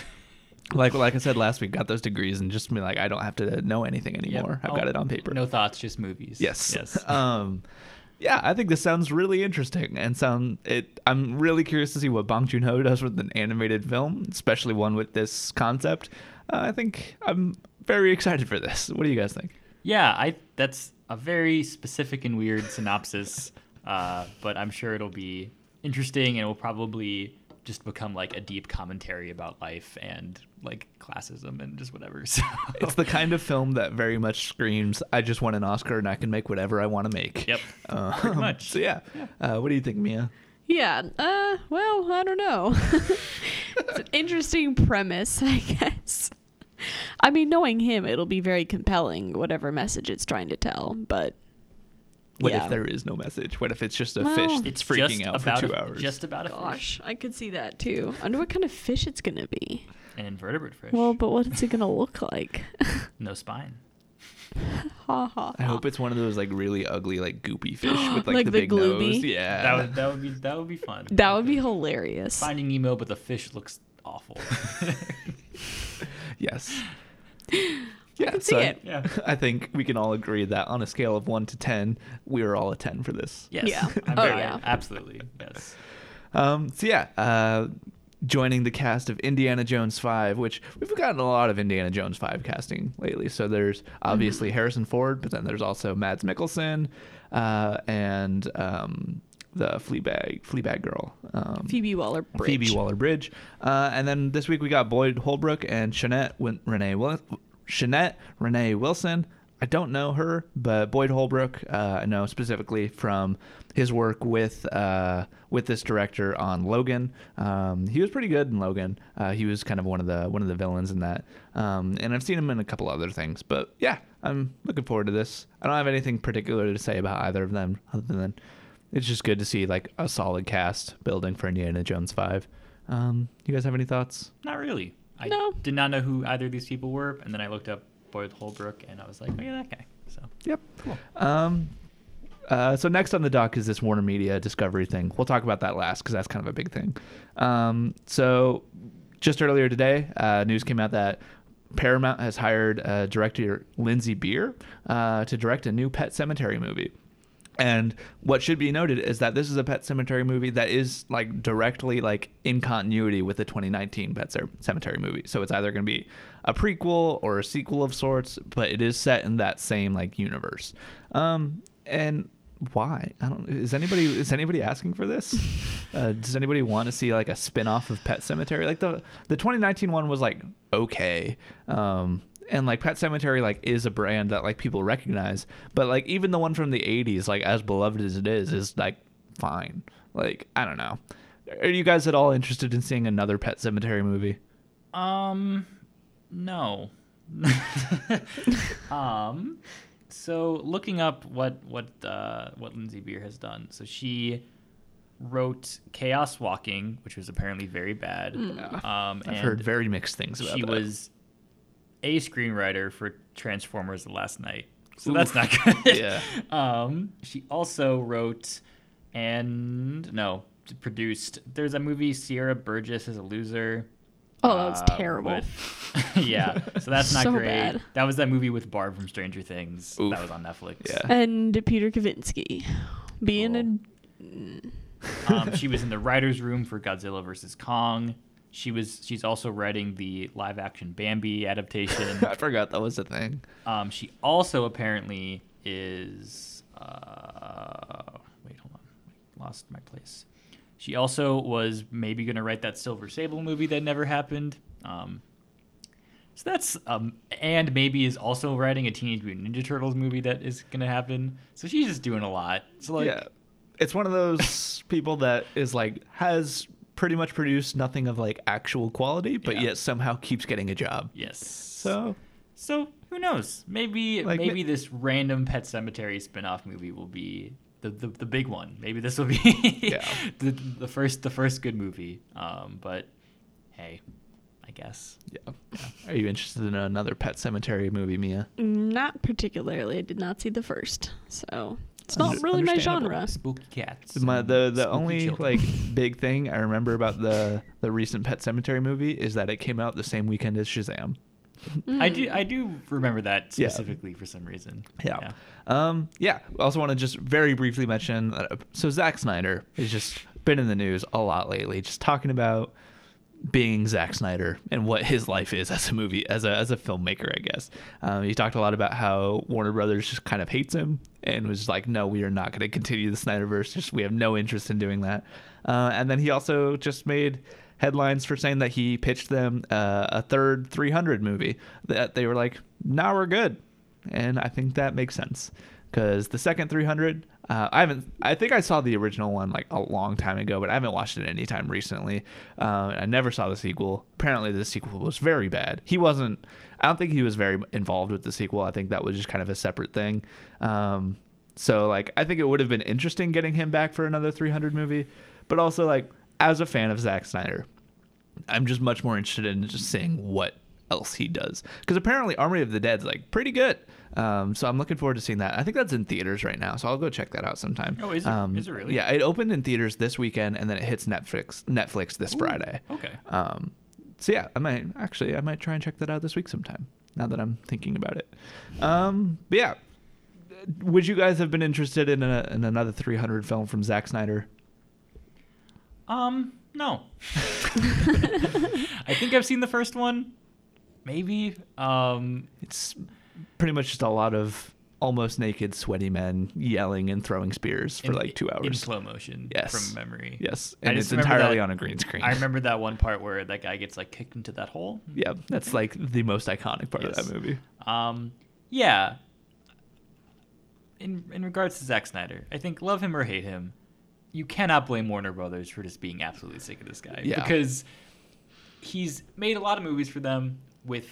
A: Like like I said last week, got those degrees and just be like, I don't have to know anything
B: Yep.
A: anymore. I've
B: Oh,
A: got it on paper.
B: No thoughts, just movies.
A: Yes.
B: Yes.
A: um, yeah, I think this sounds really interesting and sound it. I'm really curious to see what Bong Joon Ho does with an animated film, especially one with this concept. Uh, I think I'm very excited for this. What do you guys think?
B: Yeah, I that's a very specific and weird synopsis, uh, but I'm sure it'll be interesting and will probably just become like a deep commentary about life and like classism and just whatever. So
A: It's the kind of film that very much screams, "I just want an Oscar and I can make whatever I want to make."
B: Yep.
A: Uh,
B: Pretty much.
A: So yeah, Uh, what do you think, Mia?
C: Yeah. Uh. Well, I don't know. it's an interesting premise, I guess. I mean, knowing him, it'll be very compelling, whatever message it's trying to tell. But
A: What
C: Yeah.
A: if there is no message? What if it's just a
C: Well-
A: fish
B: it's
A: that's freaking
B: just
A: out for two
B: a,
A: hours?
B: Just about a fish.
C: gosh, I could see that too. I wonder what kind of fish it's gonna be.
B: An invertebrate fish.
C: Well, but what is it gonna look like?
B: no spine.
C: ha ha.
A: I hope it's one of those like really ugly, like goopy fish with like,
C: Like
A: the,
C: the
A: big
C: gloomy?
A: nose. Yeah,
B: That would that would be that would be fun.
C: That would be hilarious.
B: Finding Nemo, but the fish looks awful.
A: yes. Yeah,
C: can see it.
B: yeah.
A: I think we can all agree that on a scale of one to ten, we are all a ten for this.
B: Yes.
C: Yeah.
B: I'm
C: Oh,
B: very-
C: yeah.
B: Absolutely. Yes.
A: Um, so yeah, uh, joining the cast of Indiana Jones Five, which we've gotten a lot of Indiana Jones Five casting lately. So there's obviously Harrison Ford, but then there's also Mads Mikkelsen, uh, and um, the Fleabag Fleabag girl, um,
C: Phoebe Waller Bridge.
A: Phoebe Waller Bridge. Uh, and then this week we got Boyd Holbrook and Shaunette Win- Renee Will- Shaunette Renee Wilson. I don't know her, but Boyd Holbrook uh, I know specifically from his work with uh, with this director on Logan. Um, he was pretty good in Logan. Uh, he was kind of one of the one of the villains in that. Um, and I've seen him in a couple other things. But yeah, I'm looking forward to this. I don't have anything particular to say about either of them other than it's just good to see like a solid cast building for Indiana Jones Five. Um, you guys have any thoughts?
B: Not really. I
C: No.
B: did not know who either of these people were, and then I looked up Boyd Holbrook, and I was like, oh yeah, that guy. So
A: Yep. Um, uh, so next on the doc is this Warner Media Discovery thing. We'll talk about that last because that's kind of a big thing. Um, so just earlier today, uh, news came out that Paramount has hired uh, director Lindsey Beer uh, to direct a new Pet Sematary movie. And what should be noted is that this is a Pet Sematary movie that is like directly like in continuity with the 2019 Pet Sematary movie. So it's either going to be a prequel or a sequel of sorts, but it is set in that same like universe. Um, and why? I don't. Is anybody is anybody asking for this? Uh, does anybody want to see like a spin off of Pet Sematary? Like the the 2019 one was like okay. Um, and like Pet Sematary like is a brand that like people recognize, but like even the one from the 80s, like as beloved as it is, is like fine. Like I don't know. Are you guys at all interested in seeing another Pet Sematary movie?
B: Um, no, um, so looking up what what uh, what Lindsey Beer has done. So she wrote Chaos Walking, which was apparently very bad.
C: Mm.
B: Um,
A: I've
B: and
A: heard very mixed things about it.
B: she
A: that.
B: was a screenwriter for Transformers: The Last Knight. So
A: Oof.
B: that's not good.
A: Yeah.
B: Um, she also wrote and no produced. There's a movie Sierra Burgess is a loser.
C: Oh, that was
B: uh,
C: terrible.
B: with- yeah, so that's not
C: So
B: great.
C: bad.
B: That was that movie with Barb from Stranger Things.
A: Oof.
B: That was on Netflix.
A: Yeah.
C: And Peter Kavinsky being
B: Cool. um, she was in the writers' room for Godzilla vs Kong. She was. She's also writing the live-action Bambi adaptation.
A: I forgot that was a thing.
B: Um, she also apparently is. Uh, wait, hold on. Lost my place. She also was maybe going to write that Silver Sable movie that never happened. Um, so that's um, and maybe is also writing a Teenage Mutant Ninja Turtles movie that is going to happen. So she's just doing a lot. So like,
A: yeah, it's one of those people that is like has pretty much produced nothing of like actual quality, but
B: Yeah.
A: yet somehow keeps getting a job.
B: yes.
A: So
B: So who knows? Maybe
A: Like,
B: maybe
A: ma-
B: this random Pet Sematary spin-off movie will be the, the, the big one. Maybe this will be
A: Yeah.
B: the, the first the first good movie. Um, but hey, I guess.
A: yeah. Are you interested in another Pet Sematary movie, Mia?
C: not particularly. I did not see the first, so it's not
A: Under-
C: really my genre.
B: Spooky cats.
A: My, the the only
B: children.
A: like big thing I remember about the the recent Pet Sematary movie is that it came out the same weekend as Shazam.
B: I do I do remember that
A: Yeah.
B: specifically for some reason.
A: Yeah. Um, yeah. I also want to just very briefly mention uh, so Zack Snyder has just been in the news a lot lately, just talking about being Zack Snyder and what his life is as a movie, as a as a filmmaker, I guess. Um, he talked a lot about how Warner Brothers just kind of hates him and was like, no, we are not going to continue the Snyderverse. Just we have no interest in doing that. Uh, and then he also just made headlines for saying that he pitched them uh, a third 300 movie that they were like, now we're good and I think that makes sense because the second 300, uh, I haven't. I think I saw the original one like a long time ago, but I haven't watched it anytime recently. Uh, I never saw the sequel. Apparently, the sequel was very bad. He wasn't. I don't think he was very involved with the sequel. I think that was just kind of a separate thing. Um, so like, I think it would have been interesting getting him back for another 300 movie, but also like as a fan of Zack Snyder, I'm just much more interested in just seeing what else he does because apparently Army of the Dead's like pretty good. Um, so I'm looking forward to seeing that. I think that's in theaters right now, so I'll go check that out sometime.
B: Oh, is it?
A: Um,
B: Is it really?
A: Yeah, it opened in theaters this weekend, and then it hits Netflix Netflix this Friday.
B: Okay.
A: Um, so yeah, I might actually I might try and check that out this week sometime. Now that I'm thinking about it. Um, but yeah, would you guys have been interested in, a, in another 300 film from Zack Snyder?
B: Um, no. I think I've seen the first one. Maybe. Um,
A: It's pretty much just a lot of almost naked, sweaty men yelling and throwing spears for
B: in-
A: like two hours in
B: slow motion.
A: Yes.
B: From memory.
A: Yes, and it's entirely
B: that-
A: on a green screen.
B: I remember that one part where that guy gets like kicked into that hole.
A: Yeah, that's like the most iconic part
B: Yes.
A: of that movie.
B: Um, yeah. In in regards to Zack Snyder, I think love him or hate him, you cannot blame Warner Brothers for just being absolutely sick of this guy
A: Yeah.
B: because he's made a lot of movies for them with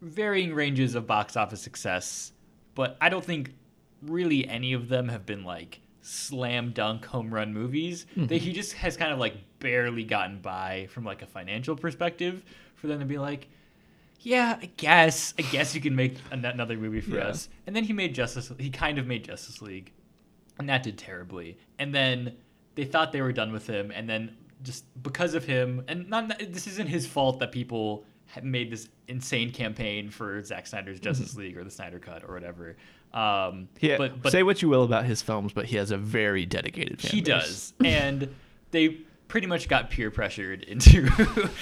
B: varying ranges of box office success, but I don't think really any of them have been like slam dunk home run movies. Mm-hmm. That he just has kind of like barely gotten by from like a financial perspective for them to be like, yeah, I guess, I guess you can make an- another movie for
A: Yeah.
B: us. And then he made Justice. He kind of made Justice League, and that did terribly. And then they thought they were done with him, and then just because of him, and not this isn't his fault that people made this insane campaign for Zack Snyder's Justice League or the Snyder Cut or whatever. Um,
A: Yeah,
B: but but
A: say what you will about his films, but he has a very dedicated fan
B: he
A: base.
B: does, and they pretty much got peer pressured into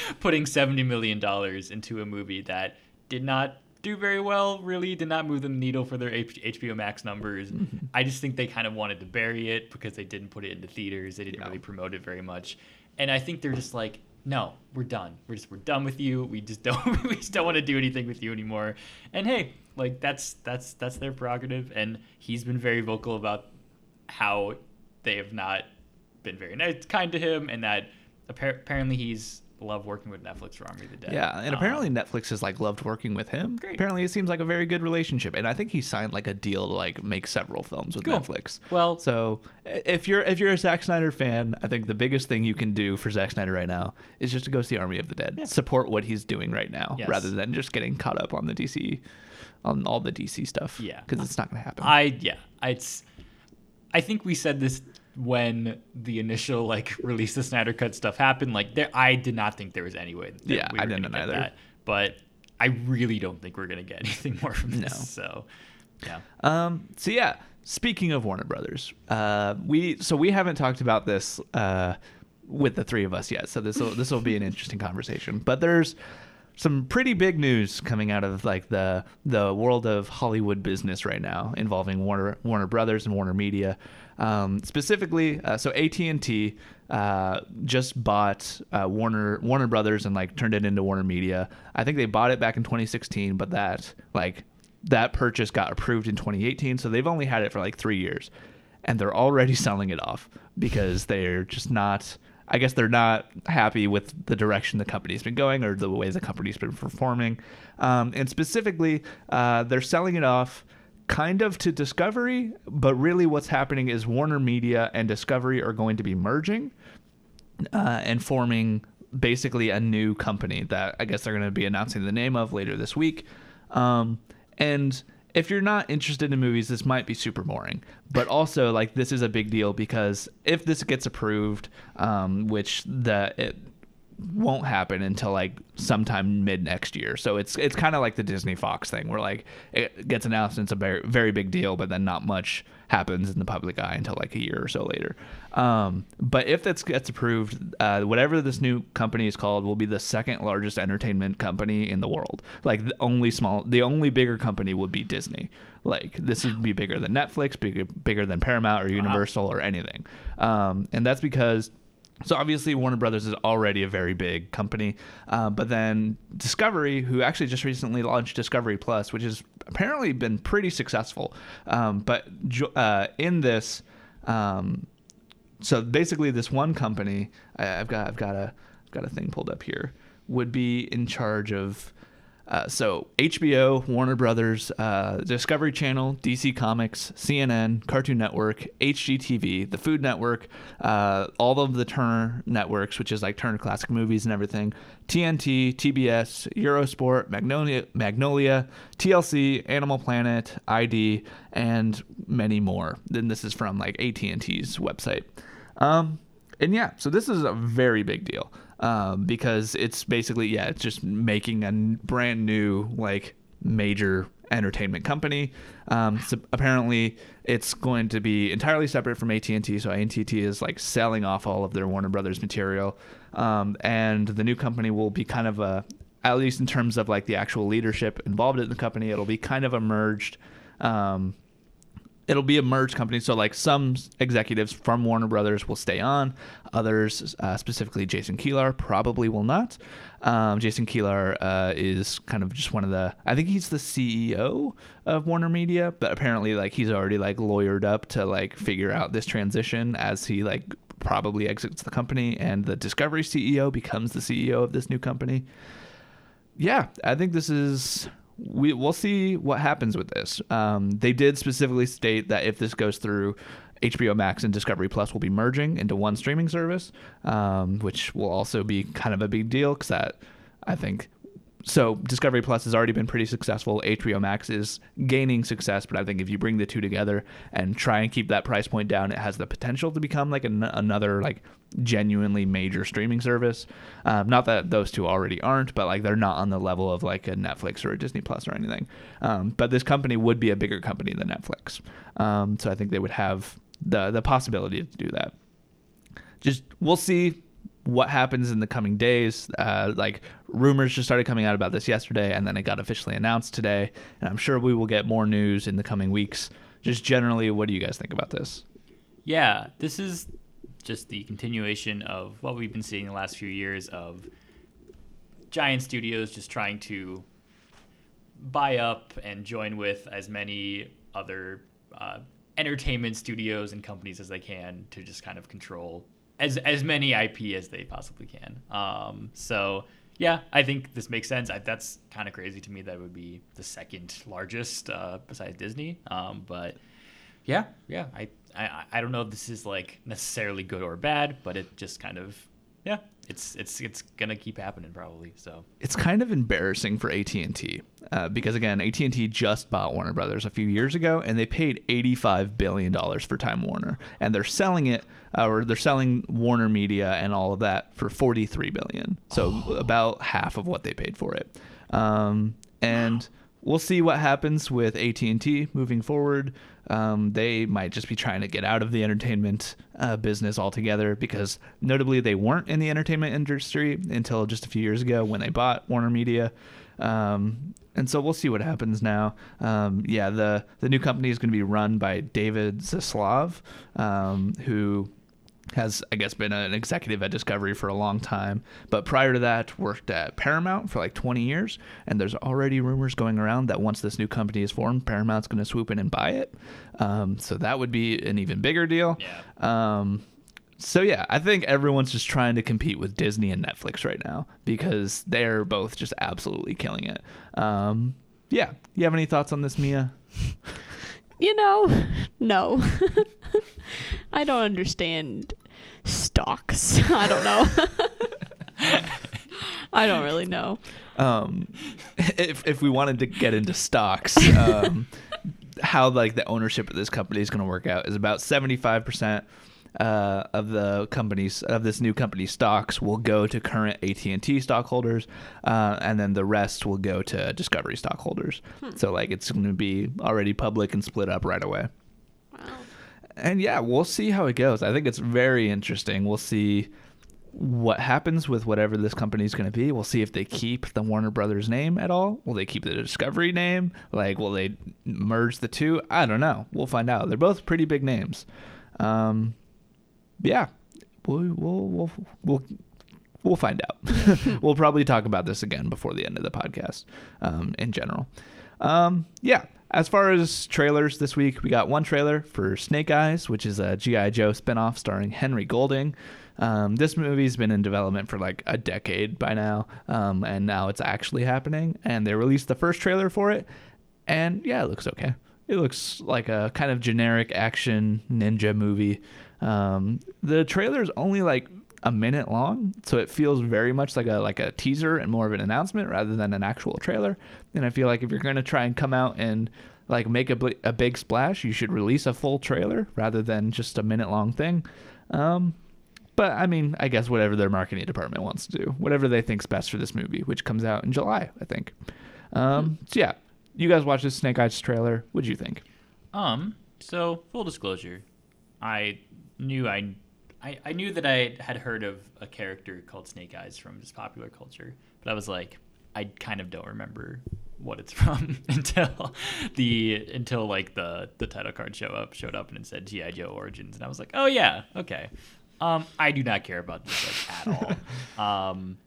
B: putting seventy million dollars into a movie that did not do very well. Really, did not move the needle for their H- HBO Max numbers.
A: Mm-hmm.
B: I just think they kind of wanted to bury it because they didn't put it into theaters. They didn't
A: Yeah.
B: really promote it very much, and I think they're just like. No, we're done. We're just we're done with you. We just don't we just don't want to do anything with you anymore. And hey, like that's that's that's their prerogative. And he's been very vocal about how they have not been very nice, kind to him, and that apparently he's love working with Netflix for Army of the Dead.
A: Yeah, and
B: Um,
A: apparently Netflix has like loved working with him.
B: Great.
A: Apparently, it seems like a very good relationship, and I think he signed like a deal to like make several films with
B: Cool.
A: Netflix.
B: Well-
A: so if you're if you're a Zack Snyder fan, I think the biggest thing you can do for Zack Snyder right now is just to go see Army of the Dead,
B: Yeah.
A: support what he's doing right now,
B: Yes.
A: rather than just getting caught up on the DC, on all the DC stuff.
B: Yeah.
A: because it's not going to happen.
B: I yeah, it's. I think we said this when the initial like release the Snyder Cut stuff happened. Like there, I did not think there was any way. That
A: Yeah,
B: we
A: I didn't either.
B: That, but I really don't think we're gonna get anything more from this.
A: No.
B: So, yeah.
A: Um, so yeah, speaking of Warner Brothers, uh, we so we haven't talked about this uh, with the three of us yet. So this will this will be an interesting conversation. But there's some pretty big news coming out of like the the world of Hollywood business right now involving Warner Warner Brothers and Warner Media. Um, specifically, uh, so AT and T uh, just bought uh, Warner Warner Brothers and like turned it into Warner Media. I think they bought it back in 2016, but that like that purchase got approved in 2018, so they've only had it for like three years, and they're already selling it off because they're just not. I guess they're not happy with the direction the company's been going or the way the company's been performing, um, and specifically, uh, they're selling it off kind of to Discovery, but really what's happening is Warner Media and Discovery are going to be merging uh, and forming basically a new company that I guess they're going to be announcing the name of later this week. Um, and if you're not interested in movies, this might be super boring. But also, like, this is a big deal because if this gets approved, um, which the it won't happen until like sometime mid next year. So it's it's kind of like the Disney Fox thing, where like it gets announced and it's a very very big deal, but then not much happens in the public eye until like a year or so later. Um, but if that gets approved, uh, whatever this new company is called will be the second largest entertainment company in the world. Like the only small, the only bigger company would be Disney. Like this would be bigger than Netflix, bigger bigger than Paramount or Universal or anything. Um, and that's because so obviously Warner Brothers is already a very big company, uh, but then Discovery, who actually just recently launched Discovery Plus, which has apparently been pretty successful, um, but uh, in this, um, so basically this one company, I, I've got I've got a I've got a thing pulled up here, would be in charge of. Uh, so HBO, Warner Brothers, uh, Discovery Channel, DC Comics, CNN, Cartoon Network, HGTV, the Food Network, uh, all of the Turner networks, which is like Turner Classic Movies and everything, TNT, TBS, Eurosport, Magnolia, Magnolia, TLC, Animal Planet, ID, and many more. Then this is from like AT&T's website. Um, and yeah, so this is a very big deal um, because it's basically yeah, it's just making a brand new like major entertainment company. Um, so apparently, it's going to be entirely separate from AT and T. So AT and T is like selling off all of their Warner Brothers material, um, and the new company will be kind of a at least in terms of like the actual leadership involved in the company, it'll be kind of a merged. Um, it'll be a merged company. So like some executives from Warner Brothers will stay on, others, uh, specifically Jason Kilar, probably will not. Um, Jason Kilar uh, is kind of just one of the. I think he's the CEO of Warner Media, but apparently like he's already like lawyered up to like figure out this transition as he like probably exits the company and the Discovery CEO becomes the CEO of this new company yeah, I think this is we we'll see what happens with this. Um, they did specifically state that if this goes through, HBO Max and Discovery Plus will be merging into one streaming service, um, which will also be kind of a big deal because that I think. So Discovery Plus has already been pretty successful. HBO Max is gaining success, but I think if you bring the two together and try and keep that price point down, it has the potential to become like an, another like genuinely major streaming service. Um, not that those two already aren't, but like they're not on the level of like a Netflix or a Disney Plus or anything. Um, but this company would be a bigger company than Netflix, um, so I think they would have the the possibility to do that. Just we'll see what happens in the coming days. Uh, like rumors just started coming out about this yesterday, and then it got officially announced today. And I'm sure we will get more news in the coming weeks. Just generally, what do you guys think about this?
B: Yeah, this is just the continuation of what we've been seeing the last few years of giant studios just trying to buy up and join with as many other uh, entertainment studios and companies as they can to just kind of control as as many IP as they possibly can. Um, so yeah, I think this makes sense. I, that's kind of crazy to me. That would be the second largest uh, besides Disney. Um, but yeah, yeah, I, I I don't know if this is like necessarily good or bad, but it just kind of yeah, it's it's it's gonna keep happening probably. So.
A: It's kind of embarrassing for AT&T uh, because again AT&T just bought Warner Brothers a few years ago and they paid 85 billion dollars for Time Warner. And they're selling it uh, or they're selling Warner Media and all of that for 43 billion. So about half of what they paid for it. Um, and we'll see what happens with AT&T moving forward um, they might just be trying to get out of the entertainment uh, business altogether because notably they weren't in the entertainment industry until just a few years ago when they bought Warner Media. Um, and so we'll see what happens now. Um, yeah, the the new company is going to be run by David Zaslav, um, who has I guess been an executive at Discovery for a long time, but prior to that worked at Paramount for like 20 years. And there's already rumors going around that once this new company is formed, Paramount's going to swoop in and buy it. Um, so that would be an even bigger deal.
B: Yeah.
A: Um, so yeah, I think everyone's just trying to compete with Disney and Netflix right now because they're both just absolutely killing it. Um, yeah, you have any thoughts on this, Mia?
C: You know, no. I don't understand stocks. I don't know. I don't really know.
A: um, if if we wanted to get into stocks, um, how like the ownership of this company is going to work out is about seventy five percent uh, of the companies of this new company stocks will go to current AT and T stockholders, uh, and then the rest will go to Discovery stockholders. So like it's going to be already public and split up right away. And yeah, we'll see how it goes. I think it's very interesting. We'll see what happens with whatever this company is going to be. We'll see if they keep the Warner Brothers name at all. Will they keep the Discovery name? Like, will they merge the two? I don't know. We'll find out. They're both pretty big names. Um, yeah, we'll we'll we'll we'll, we'll find out. we'll probably talk about this again before the end of the podcast. Um, in general, um, yeah. As far as trailers this week, we got one trailer for Snake Eyes, which is a G.I. Joe spinoff starring Henry Golding. Um, this movie's been in development for like a decade by now, um, and now it's actually happening. And they released the first trailer for it, and yeah, it looks okay. It looks like a kind of generic action ninja movie. Um, the trailer's only like a minute long, so it feels very much like a like a teaser and more of an announcement rather than an actual trailer. And I feel like if you're going to try and come out and like make a, bl- a big splash, you should release a full trailer rather than just a minute long thing. Um, but I mean, I guess whatever their marketing department wants to do, whatever they think's best for this movie, which comes out in July, I think. Um, so yeah, you guys watch this Snake Eyes trailer. What'd you think?
B: Um, so full disclosure, I knew I, I, I knew that I had heard of a character called Snake Eyes from just popular culture, but I was like, I kind of don't remember what it's from until the until like the the title card show up showed up and it said GI Joe Origins, and I was like, oh yeah, okay. Um, I do not care about this like at all. Um,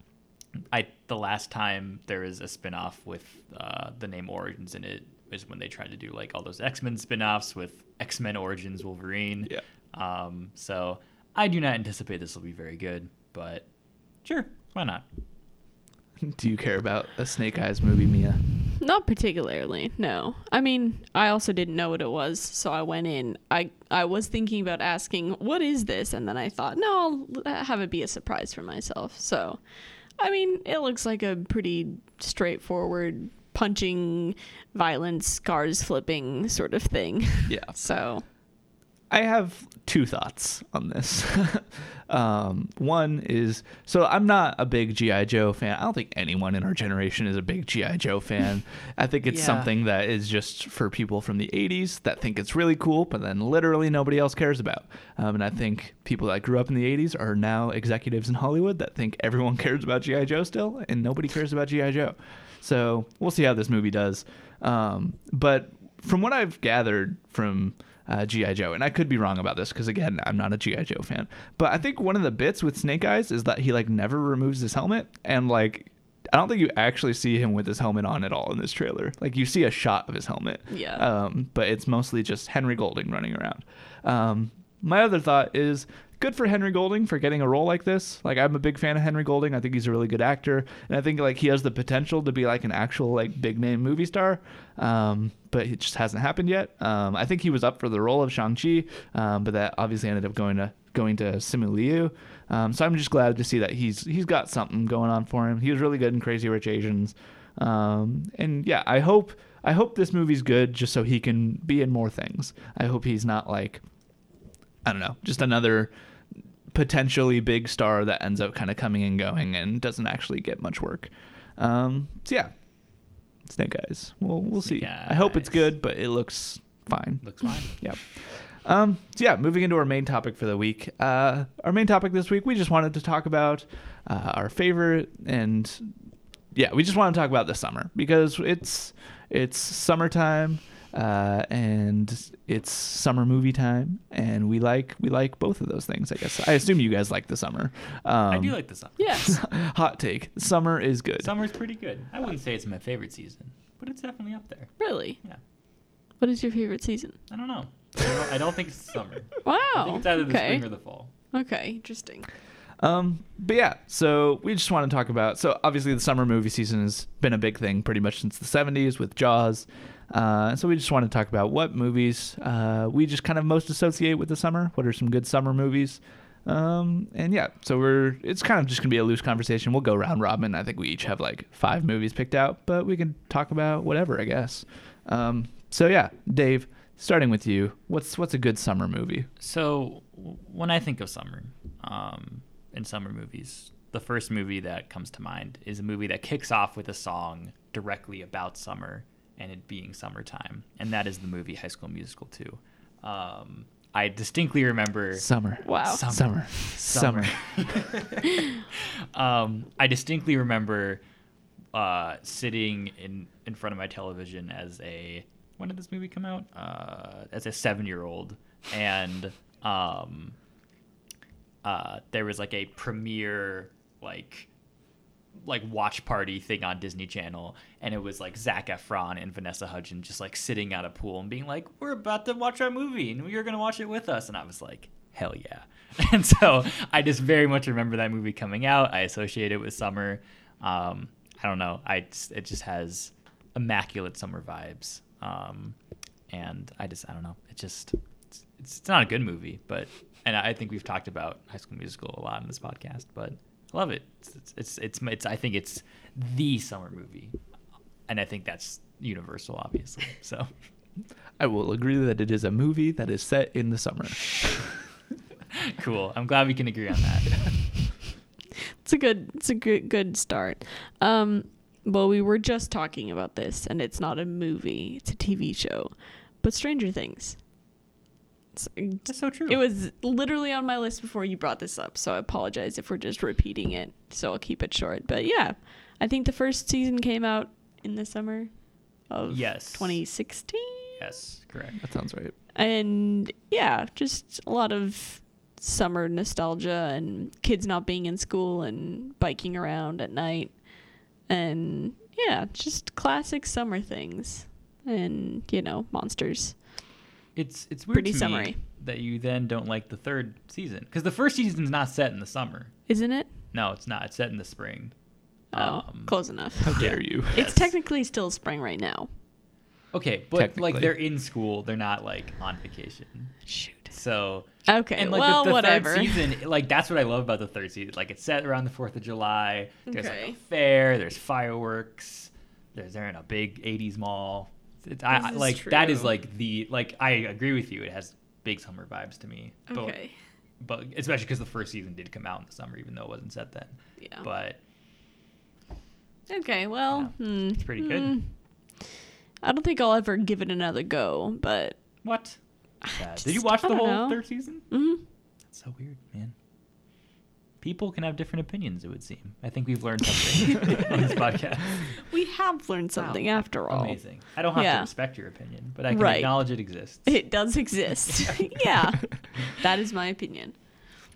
B: I the last time there was a spin-off with uh, the name Origins in it is when they tried to do like all those X-Men spin-offs with X-Men Origins Wolverine.
A: Yeah.
B: Um, so I do not anticipate this will be very good, but sure, why not?
A: Do you care about a Snake Eyes movie, Mia?
C: Not particularly, no. I mean, I also didn't know what it was, so I went in. I I was thinking about asking, "What is this?" and then I thought, "No, I'll have it be a surprise for myself." So, I mean, it looks like a pretty straightforward punching, violence, cars flipping sort of thing.
A: Yeah.
C: So,
A: I have two thoughts on this. um, one is so I'm not a big GI Joe fan. I don't think anyone in our generation is a big GI Joe fan. I think it's
B: Yeah.
A: something that is just for people from the 80s that think it's really cool, but then literally nobody else cares about. Um, and I think people that grew up in the 80s are now executives in Hollywood that think everyone cares about GI Joe still, and nobody cares about GI Joe. So we'll see how this movie does. Um, but from what I've gathered from uh, GI Joe, and I could be wrong about this because again, I'm not a GI Joe fan, but I think one of the bits with Snake Eyes is that he like never removes his helmet, and like I don't think you actually see him with his helmet on at all in this trailer. Like you see a shot of his helmet,
C: Yeah.
A: um, but it's mostly just Henry Golding running around. Um, my other thought is good for Henry Golding for getting a role like this. Like I'm a big fan of Henry Golding. I think he's a really good actor, and I think like he has the potential to be like an actual like big name movie star. Um, but it just hasn't happened yet. Um, I think he was up for the role of Shang Chi, um, but that obviously ended up going to going to Simu Liu. Um, so I'm just glad to see that he's he's got something going on for him. He was really good in Crazy Rich Asians, um, and yeah, I hope I hope this movie's good just so he can be in more things. I hope he's not like I don't know, just another potentially big star that ends up kind of coming and going and doesn't actually get much work. Um, so yeah, Snake Eyes. We'll we'll see.
B: Snake
A: I hope it's good, but it looks fine.
B: Looks fine.
A: Yep. Um, so yeah, moving into our main topic for the week. Uh, our main topic this week, we just wanted to talk about uh, our favorite and yeah, we just want to talk about the summer because it's it's summertime uh, and it's summer movie time, and we like we like both of those things. I guess I assume you guys like the summer. Um,
B: I do like the summer.
C: Yes.
A: hot take: summer is good.
B: Summer's pretty good. I wouldn't say it's my favorite season, but it's definitely up there.
C: really?
B: Yeah.
C: What is your favorite season?
B: I don't know. I don't, I don't think it's summer.
C: Wow.
B: I think it's either the
C: okay.
B: spring or the fall.
C: Okay, interesting.
A: Um, but yeah, so we just want to talk about. So obviously, the summer movie season has been a big thing pretty much since the '70s with Jaws. Uh, so we just want to talk about what movies uh, we just kind of most associate with the summer. What are some good summer movies? Um, and yeah, so we're it's kind of just gonna be a loose conversation. We'll go round robin. I think we each have like five movies picked out, but we can talk about whatever, I guess. Um, so yeah, Dave, starting with you, what's what's a good summer movie?
B: So when I think of summer, um, in summer movies, the first movie that comes to mind is a movie that kicks off with a song directly about summer and it being summertime, and that is the movie High School Musical 2. Um, I distinctly remember
A: Summer.
C: Wow.
A: Summer. Summer.
B: um, I distinctly remember uh, sitting in in front of my television as a when did this movie come out? Uh, as a seven year old, and um, uh, there was like a premiere like like watch party thing on Disney Channel, and it was like Zac Efron and Vanessa Hudgens just like sitting at a pool and being like, "We're about to watch our movie, and you're gonna watch it with us." And I was like, "Hell yeah!" And so I just very much remember that movie coming out. I associate it with summer. Um, I don't know. I it just has immaculate summer vibes, um, and I just I don't know. It just it's, it's not a good movie, but and I think we've talked about High School Musical a lot in this podcast, but I love it. It's it's it's, it's, it's I think it's the summer movie, and I think that's universal, obviously. So
A: I will agree that it is a movie that is set in the summer.
B: cool. I'm glad we can agree on that.
C: It's a good it's a good good start. Um well we were just talking about this and it's not a movie, it's a TV show. But Stranger Things. It's,
B: That's so true.
C: it was literally on my list before you brought this up, so I apologize if we're just repeating it. So I'll keep it short. But yeah, I think the first season came out in the summer of
B: Yes.
C: 2016.
B: yes, correct.
A: That sounds right.
C: and yeah, just a lot of summer nostalgia and kids not being in school and biking around at night. And yeah, just classic summer things. And, you know, monsters.
B: It's it's weird
C: Pretty
B: to
C: summery.
B: me that you then don't like the third season because the first season's not set in the summer.
C: Isn't it?
B: No, it's not. It's set in the spring.
C: Oh,
B: Um,
C: close enough.
A: How dare you?
B: Yes.
C: It's technically still spring right now.
B: Okay, but like they're in school, they're not like on vacation.
C: Shoot.
B: So
C: Okay,
B: and like
C: well,
B: the, the
C: whatever.
B: third season, like that's what I love about the third season. Like it's set around the Fourth of July. There's like a fair. There's fireworks. There's they're in a big '80s mall. I, like that is like the like I agree with you. It has big summer vibes to me. But,
C: Okay.
B: but especially because the first season did come out in the summer, even though it wasn't set then.
C: Yeah.
B: But
C: Okay, well, hmm,
B: it's pretty good.
C: hmm. I don't think I'll ever give it another go, but
B: what? Yeah. Did you watch the whole
C: know.
B: third season?
C: mhm.
B: That's so weird, man. People can have different opinions. It would seem. I think we've learned something on this podcast.
C: we have learned something
B: Wow.
C: after all.
B: Amazing. I don't have
C: Yeah.
B: to respect your opinion, but I can
C: Right.
B: acknowledge it exists.
C: It does exist. yeah, that is my opinion.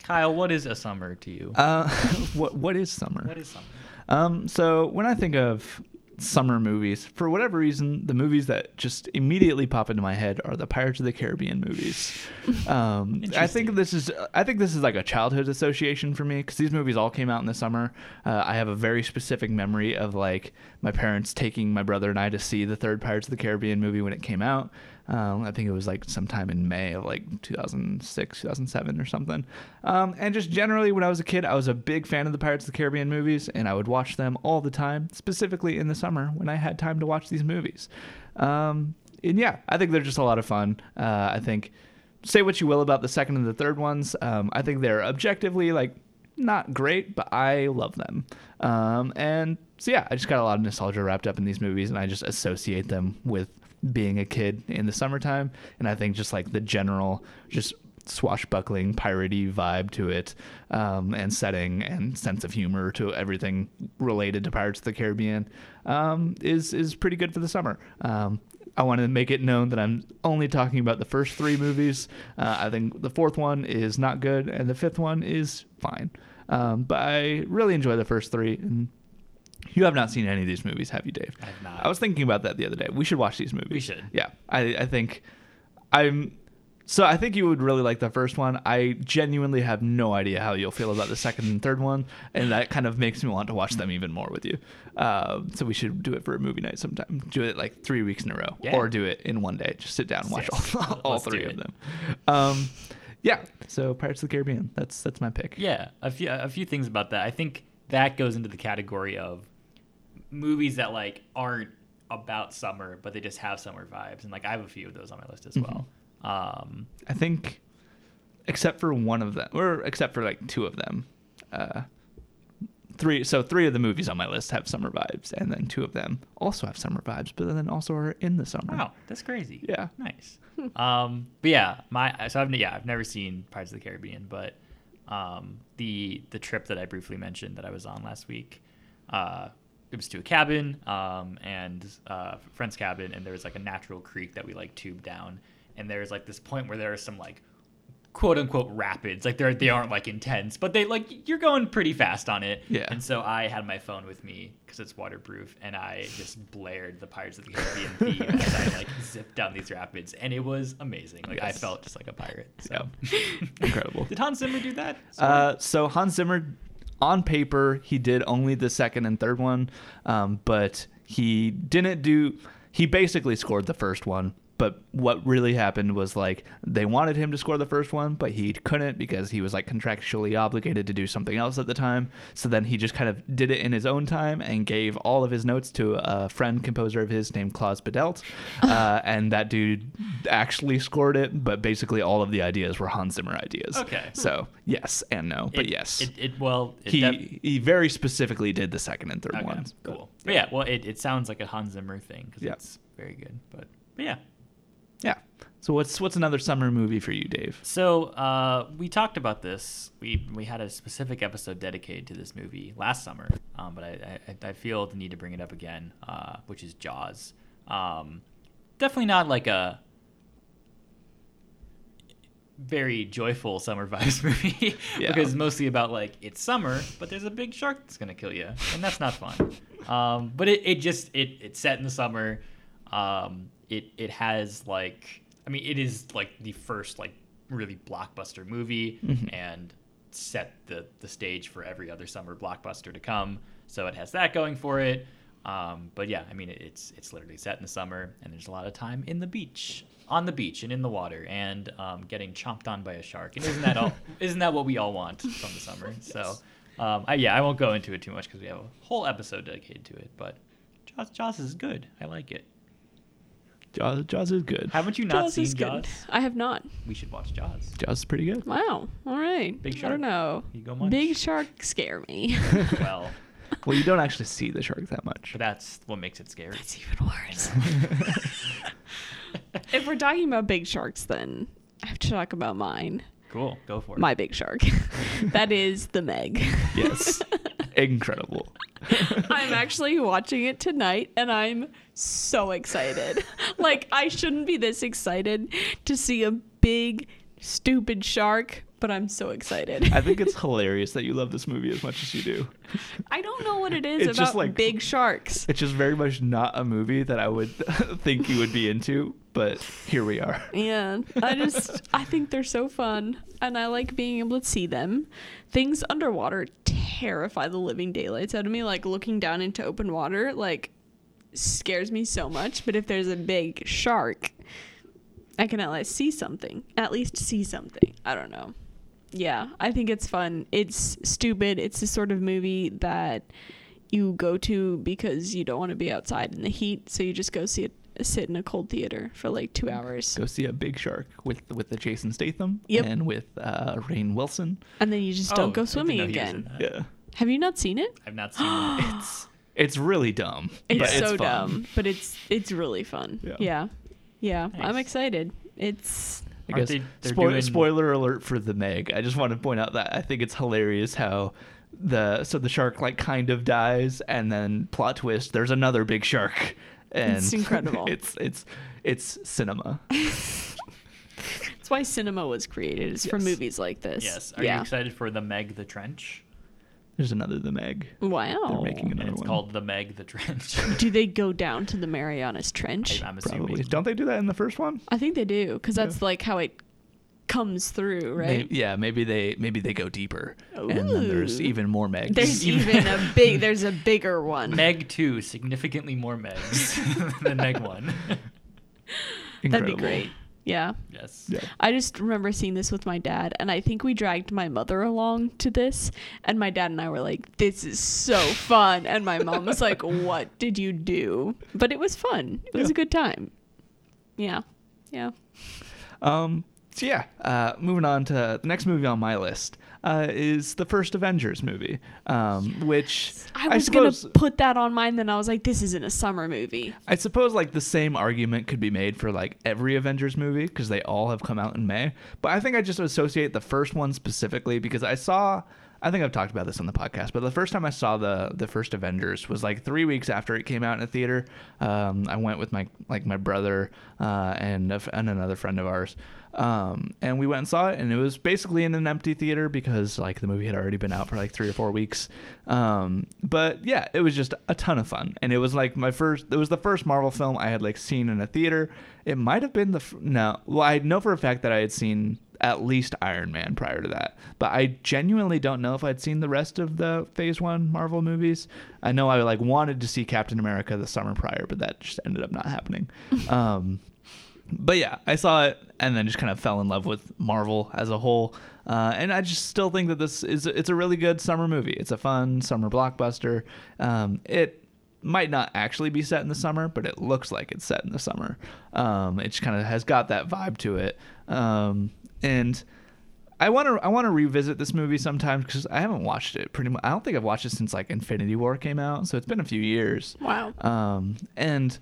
B: Kyle, what is a summer to you?
A: Uh, what what is summer?
B: what is summer?
A: Um, so when I think of summer movies, for whatever reason, the movies that just immediately pop into my head are the Pirates of the Caribbean movies. Um, I think this is I think this is like a childhood association for me because these movies all came out in the summer. Uh, I have a very specific memory of like my parents taking my brother and I to see the third Pirates of the Caribbean movie when it came out. Um, I think it was like sometime in May of like 2006, 2007 or something. Um, and just generally, when I was a kid, I was a big fan of the Pirates of the Caribbean movies, and I would watch them all the time, specifically in the summer when I had time to watch these movies. Um, and yeah, I think they're just a lot of fun. Uh, I think, say what you will about the second and the third ones, um, I think they're objectively like not great, but I love them. Um, and so yeah, I just got a lot of nostalgia wrapped up in these movies, and I just associate them with being a kid in the summertime. And I think just like the general, just swashbuckling piratey vibe to it, um, and setting and sense of humor to everything related to Pirates of the Caribbean, um, is is pretty good for the summer. Um, I want to make it known that I'm only talking about the first three movies. Uh, I think the fourth one is not good, and the fifth one is fine. Um, but I really enjoy the first three. And you have not seen any of these movies, have you, Dave?
B: I have not.
A: I was thinking about that the other day. We should watch these movies.
B: We should.
A: Yeah, I, I think I'm. So I think you would really like the first one. I genuinely have no idea how you'll feel about the second and third one, and that kind of makes me want to watch them even more with you. Uh, so we should do it for a movie night sometime. Do it like three weeks in a row,
B: Yeah.
A: or do it in one day. Just sit down and watch
B: Yes.
A: all, all three of them. Um, yeah. So Pirates of the Caribbean. That's that's my pick.
B: Yeah, a few a few things about that. I think that goes into the category of movies that like aren't about summer, but they just have summer vibes, and like I have a few of those on my list as well. Um,
A: I think, except for one of them, or except for like two of them, uh, three. So three of the movies on my list have summer vibes, and then two of them also have summer vibes, but then also are in the summer.
B: wow, that's crazy.
A: Yeah.
B: nice. um, but yeah, my so I've yeah I've never seen Pirates of the Caribbean, but um, the the trip that I briefly mentioned that I was on last week, uh, it was to a cabin um, and uh, friend's cabin, and there was like a natural creek that we like tubed down, and there's like this point where there are some like quote unquote rapids. Like they're they aren't like intense but they like you're going pretty fast on it.
A: Yeah.
B: and so i had my phone with me because it's waterproof and i just blared the pirates of the caribbean theme as i like zipped down these rapids and it was amazing. Like i felt just like a pirate so.
A: Incredible.
B: did hans zimmer do that?
A: Uh, so Hans Zimmer, on paper, he did only the second and third one, um, but he didn't do. He basically scored the first one. But what really happened was like they wanted him to score the first one, but he couldn't because he was like contractually obligated to do something else at the time. So then he just kind of did it in his own time and gave all of his notes to a friend composer of his named Klaus Badelt, uh, and that dude actually scored it. But basically, all of the ideas were Hans Zimmer ideas.
B: Okay.
A: So yes and no, but
B: It-
A: yes,
B: it, it well it
A: he
B: def-
A: he very specifically did the second and third
B: okay,
A: ones.
B: cool but yeah well it, it sounds like a hans zimmer thing because
A: Yeah.
B: it's very good but, but yeah
A: yeah. So what's what's another summer movie for you, Dave?
B: So uh, we talked about this. We we had a specific episode dedicated to this movie last summer, um, but I, I I feel the need to bring it up again, uh, which is Jaws. Um, definitely not like a very joyful summer vibes movie
A: Yeah.
B: because it's mostly about like it's summer, but there's a big shark that's gonna kill you, and that's not fun. Um, but it, it just it it's set in the summer. Um, it it has like I mean it is like the first like really blockbuster movie and set the the stage for every other summer blockbuster to come. So it has that going for it. Um, but yeah, I mean it, it's it's literally set in the summer and there's a lot of time in the beach, on the beach and in the water and um, getting chomped on by a shark. And isn't that all? isn't that what we all want from the summer? So. Um, I, yeah, I won't go into it too much because we have a whole episode dedicated to it. But Jaws, Jaws is good. I like it.
A: Jaws, Jaws is good.
B: Haven't you not
C: Jaws
B: seen
C: is good.
B: Jaws?
C: I have not.
B: We should watch Jaws.
A: Jaws is pretty good.
C: Wow. All right.
B: Big shark.
C: I don't know.
B: You go munch.
C: Big shark scare me.
B: well,
A: Well, you don't actually see the shark that much.
B: but that's what makes it scary.
C: That's even worse. if we're talking about big sharks, then I have to talk about mine.
B: Cool. Go for it.
C: My big shark. that is the Meg.
A: Yes, incredible.
C: I'm actually watching it tonight and I'm so excited. Like, I shouldn't be this excited to see a big, stupid shark, but I'm so excited.
A: I think it's hilarious that you love this movie as much as you do.
C: I don't know what it is
A: It's
C: about
A: just like-
C: big sharks.
A: It's just very much not a movie that I would think you would be into, but here we are.
C: Yeah, I just I think they're so fun, and I like being able to see them. Things underwater terrify the living daylights out of me. Like looking down into open water, like scares me so much. But if there's a big shark, I can at least see something. At least see something. I don't know. Yeah, I think it's fun. It's stupid. It's the sort of movie that you go to because you don't want to be outside in the heat, so you just go see it sit in a cold theater for like two hours.
A: Go see a big shark with with the Jason Statham
C: Yep.
A: and with uh, Rainn Wilson.
C: And then you just
B: Oh,
C: don't
B: I
C: go swimming
B: know he was in
C: again.
A: Yeah,
C: Have you not seen it?
B: I've not seen it.
A: it's it's really dumb.
C: It's
A: but
C: so
A: it's
C: dumb, but it's it's really fun.
A: Yeah.
C: Yeah. Yeah. I'm excited. It's
A: I
B: Aren't
A: guess
B: they- they're doing-
A: spoiler alert for the Meg. I just want to point out that I think it's hilarious how the so the shark like kind of dies and then plot twist there's another big shark and
C: It's incredible.
A: it's it's it's cinema.
C: that's why cinema was created. Is for movies like this.
B: yes. Are
C: yeah.
B: you excited for the Meg the Trench?
A: There's another the Meg.
C: Wow.
A: They're making
B: And
A: another
B: it's
A: one.
B: called the Meg the Trench.
C: Do they go down to the Marianas Trench?
B: I, am
A: Probably.
B: assuming.
A: Don't they do that in the first one?
C: I think they do because that's like how it comes through, right?
A: May- yeah, maybe they maybe they go deeper, and then there's even more Megs.
C: There's even a big. There's a bigger one.
B: Meg 2, significantly more Megs than Meg 1.
C: That'd be great. Yeah.
B: yes.
A: Yeah.
C: I just remember seeing this with my dad, and I think we dragged my mother along to this. And my dad and I were like, "This is so fun," and my mom was like, "What did you do?" But it was fun. It was
A: Yeah.
C: a good time. Yeah, yeah.
A: Um. So yeah. Uh, moving on to the next movie on my list uh, is the first Avengers movie, um, which
C: I was
A: suppose
C: gonna put that on mine, then I was like, "This isn't a summer movie."
A: I suppose like the same argument could be made for like every Avengers movie because they all have come out in May. But I think I just associate the first one specifically because I saw. I think I've talked about this on the podcast, but the first time I saw the the first Avengers was like three weeks after it came out in a theater. Um, I went with my like my brother uh, and and another friend of ours, um, and we went and saw it, and it was basically in an empty theater because like the movie had already been out for like three or four weeks. Um, but yeah, it was just a ton of fun, and it was like my first. It was the first Marvel film I had like seen in a theater. It might have been the f- no. Well, I know for a fact that I had seen at least Iron Man prior to that, but I genuinely don't know if I'd seen the rest of the Phase One Marvel movies. I know I like wanted to see Captain America the summer prior, but that just ended up not happening. um, but yeah, I saw it and then just kind of fell in love with Marvel as a whole. Uh, and I just still think that this is it's a really good summer movie. It's a fun summer blockbuster. Um, it might not actually be set in the summer, but it looks like it's set in the summer. Um, it just kind of has got that vibe to it. Um, and I want to I want to revisit this movie sometimes because I haven't watched it pretty much. I don't think I've watched it since like Infinity War came out, so it's been a few years.
C: Wow.
A: Um, and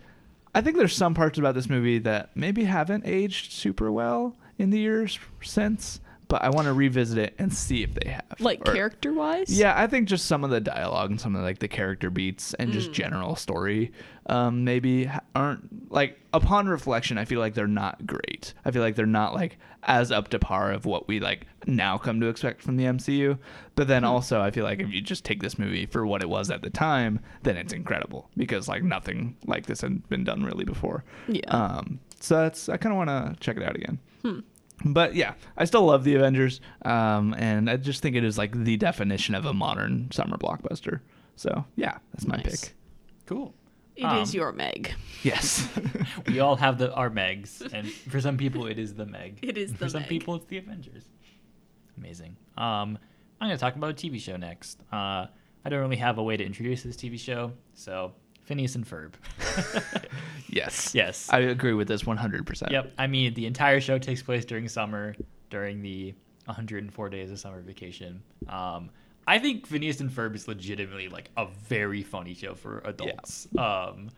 A: I think there's some parts about this movie that maybe haven't aged super well in the years since, but I want to revisit it and see if they have.
C: Like
A: Or-
C: character wise.
A: Yeah, I think just some of the dialogue and some of like the character beats and
C: Mm.
A: just general story, um, maybe aren't like upon reflection. I feel like they're not great. I feel like they're not like as up to par of what we like now come to expect from the MCU. But then also, I feel like if you just take this movie for what it was at the time, then it's incredible because like nothing like this had been done really before.
C: Yeah.
A: Um, so that's I kind of want to check it out again.
C: Hmm.
A: But yeah, I still love the Avengers, um, and I just think it is like the definition of a modern summer blockbuster. So yeah, that's my
C: Nice.
A: pick.
B: Cool.
C: It is
B: Um,
C: your Meg.
A: Yes.
B: We all have the our Megs, and for some people it is the Meg.
C: It is
B: And
C: the
B: For some people it's the Avengers. Amazing. Um, I'm gonna talk about a TV show next. Uh, I don't really have a way to introduce this TV show, so Phineas and Ferb.
A: yes.
B: yes.
A: I agree with this 100%.
B: Yep. I mean, the entire show takes place during summer, during the 104 days of summer vacation. Um, I think Phineas and Ferb is legitimately like a very funny show for adults. Um,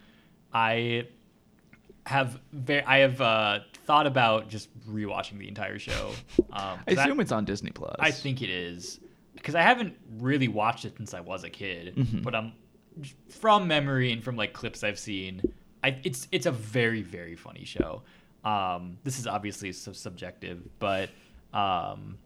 B: I have very, I have uh, thought about just rewatching the entire show. Um,
A: I assume it's on Disney Plus.
B: I think it is because I haven't really watched it since I was a kid,
A: Mhm.
B: but I'm from memory and from like clips I've seen. I, it's it's a very very funny show. Um, this is obviously so subjective, but um,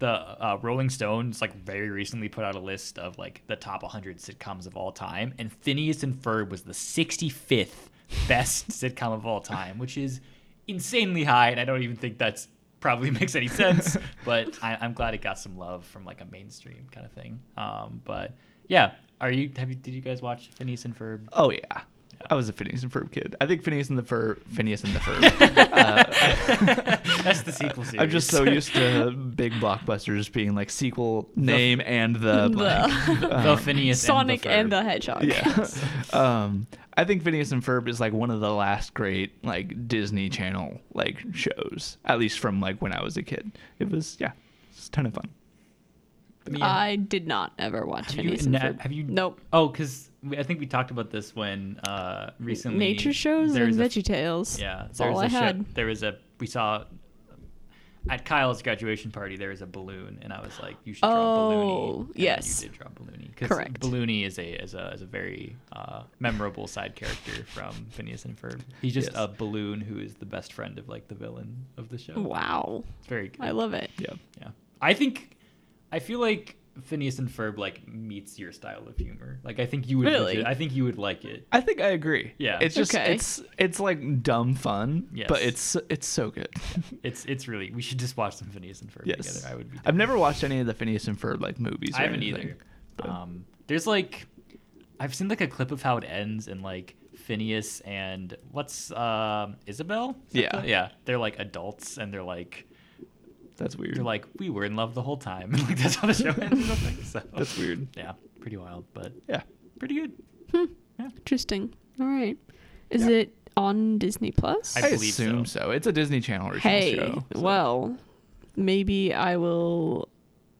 B: the uh, Rolling Stones like very recently put out a list of like the top 100 sitcoms of all time, and Phineas and Ferb was the 65th best sitcom of all time, which is insanely high, and I don't even think that's probably makes any sense. but I, I'm glad it got some love from like a mainstream kind of thing. Um, but yeah, are you have you did you guys watch Phineas and Ferb?
A: Oh yeah. I was a Phineas and Ferb kid. I think Phineas and the Ferb, Phineas and the Ferb.
B: That's the sequel series.
A: I'm just so used to big blockbusters being like sequel name and the blank.
B: the Phineas
C: Sonic
B: and the,
C: and the Hedgehog.
A: Yeah. um, I think Phineas and Ferb is like one of the last great like Disney Channel like shows, at least from like when I was a kid. It was yeah, it's a ton of fun.
B: Ferb.
C: I did not ever watch
B: have you,
C: Phineas and
B: na- have you
C: Nope.
B: Oh, because I think we talked about this when uh recently
C: Nature shows
B: there
C: and
B: was
C: Veggie Tales.
B: Yeah,
C: That's
B: there
C: all
B: was
C: I
B: a show-
C: had.
B: there was a we saw at Kyle's graduation party. There was a balloon, and I was like, "You should draw
C: Oh,
B: Balloony." And
C: yes.
B: you did draw Balloony. 'Cause
C: Correct.
B: Balloony is a is a is a very uh, memorable side character from Phineas and Ferb. He's just
A: Yes.
B: a balloon who is the best friend of like the villain of the show.
C: Wow.
B: It's very good.
C: I love it.
A: Yeah.
B: Yeah, I think I feel like Phineas and Ferb like meets your style of humor. Like I think you would.
C: Really?
B: legit- I think you would like it.
A: I think I agree.
B: Yeah.
A: It's just
C: Okay.
A: it's it's like dumb fun,
B: Yes.
A: but it's it's so good.
B: It's it's really. We should just watch some Phineas and Ferb
A: yes.
B: together. I would be.
A: I've never watched any of the Phineas and Ferb like movies.
B: I haven't
A: anything,
B: either.
A: but-
B: Um, there's like, I've seen like a clip of how it ends, and like Phineas and what's um Isabel? Is
A: Yeah.
B: the- yeah. They're like adults, and they're like
A: that's weird.
B: they're like we were in love the whole time, and like that's how the show ends. or something. So
A: that's weird.
B: Yeah, pretty wild, but
A: Yeah.
B: pretty good. Hmm.
C: Interesting. All right. Is
A: Yeah.
C: it on Disney Plus?
B: I
A: I,
B: believe
A: assume
B: so.
A: so. It's a Disney Channel original
C: hey,
A: show. so-
C: well, maybe I will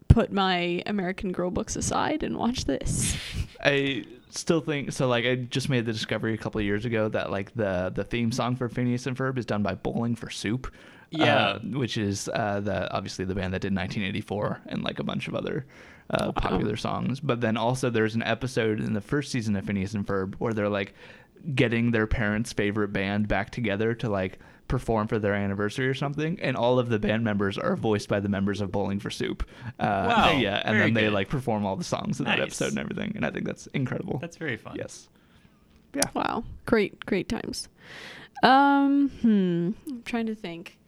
C: put my American Girl books aside and watch this.
A: I still think so. Like I just made the discovery a couple of years ago that like the the theme song for Phineas and Ferb is done by Bowling for Soup.
B: Yeah.
A: uh, which is uh, the obviously the band that did 1984 and like a bunch of other uh, popular songs. But then also there's an episode in the first season of Phineas and Ferb where they're like getting their parents' favorite band back together to like perform for their anniversary or something, and all of the band members are voiced by the members of Bowling for Soup. Uh,
B: Wow,
A: yeah, and then they
B: good.
A: like perform all the songs in that episode and everything, and I think that's incredible.
B: That's very fun.
A: yes, yeah.
C: Wow. Great, great times. Um, hmm. I'm trying to think.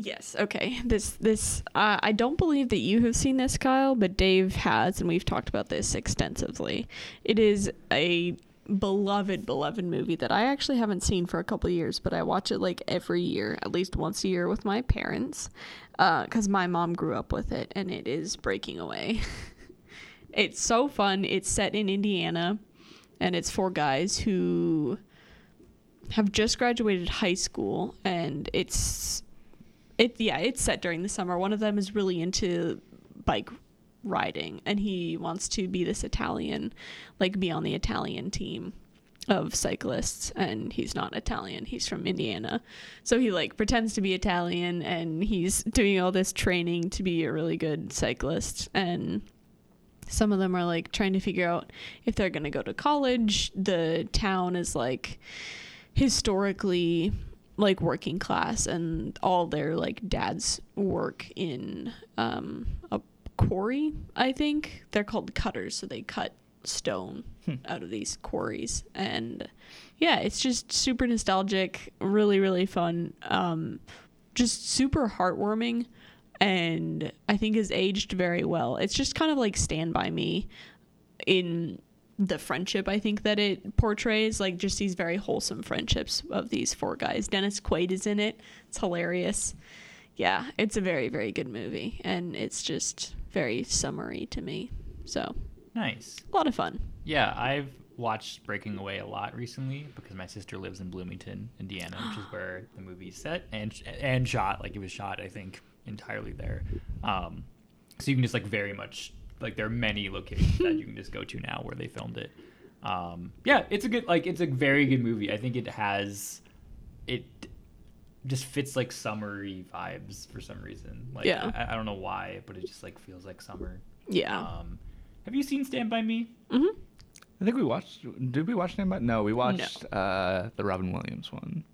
C: Yes. Okay. This this uh, I don't believe that you have seen this, Kyle, but Dave has, and we've talked about this extensively. It is a beloved, beloved movie that I actually haven't seen for a couple years, but I watch it like every year, at least once a year with my parents, because my mom grew up with it, and it is Breaking Away. it's so fun. It's set in Indiana, and it's four guys who have just graduated high school, and it's it yeah it's set during the summer. One of them is really into bike riding and he wants to be this italian like be on the italian team of cyclists and he's not italian. He's from indiana. So he like pretends to be italian and he's doing all this training to be a really good cyclist. And some of them are like trying to figure out if they're going to go to college. The town is like historically like working class and all their like dads work in um a quarry i think. They're called cutters so they cut stone out of these quarries. And yeah it's just super nostalgic really really fun um just super heartwarming and i think has aged very well. It's just kind of like stand by me in the friendship I think that it portrays, like just these very wholesome friendships of these four guys. Dennis Quaid is in it. It's hilarious. Yeah, it's a very, very good movie. And it's just very summery to me. So,
B: Nice.
C: a lot of fun.
B: Yeah, I've watched Breaking Away a lot recently because my sister lives in Bloomington, Indiana, which is where the movie's set and and shot. Like it was shot, I think, entirely there. Um, so you can just like very much like there are many locations that you can just go to now where they filmed it. Um, yeah, it's a good like it's a very good movie. I think it has it just fits like summery vibes for some reason. Like
C: Yeah.
B: I, I don't know why, but it just like feels like summer.
C: Yeah.
B: Um, have you seen Stand by Me? Mm-hmm.
A: I think we watched. Did we watch Stand by? No, we watched uh, the Robin Williams one.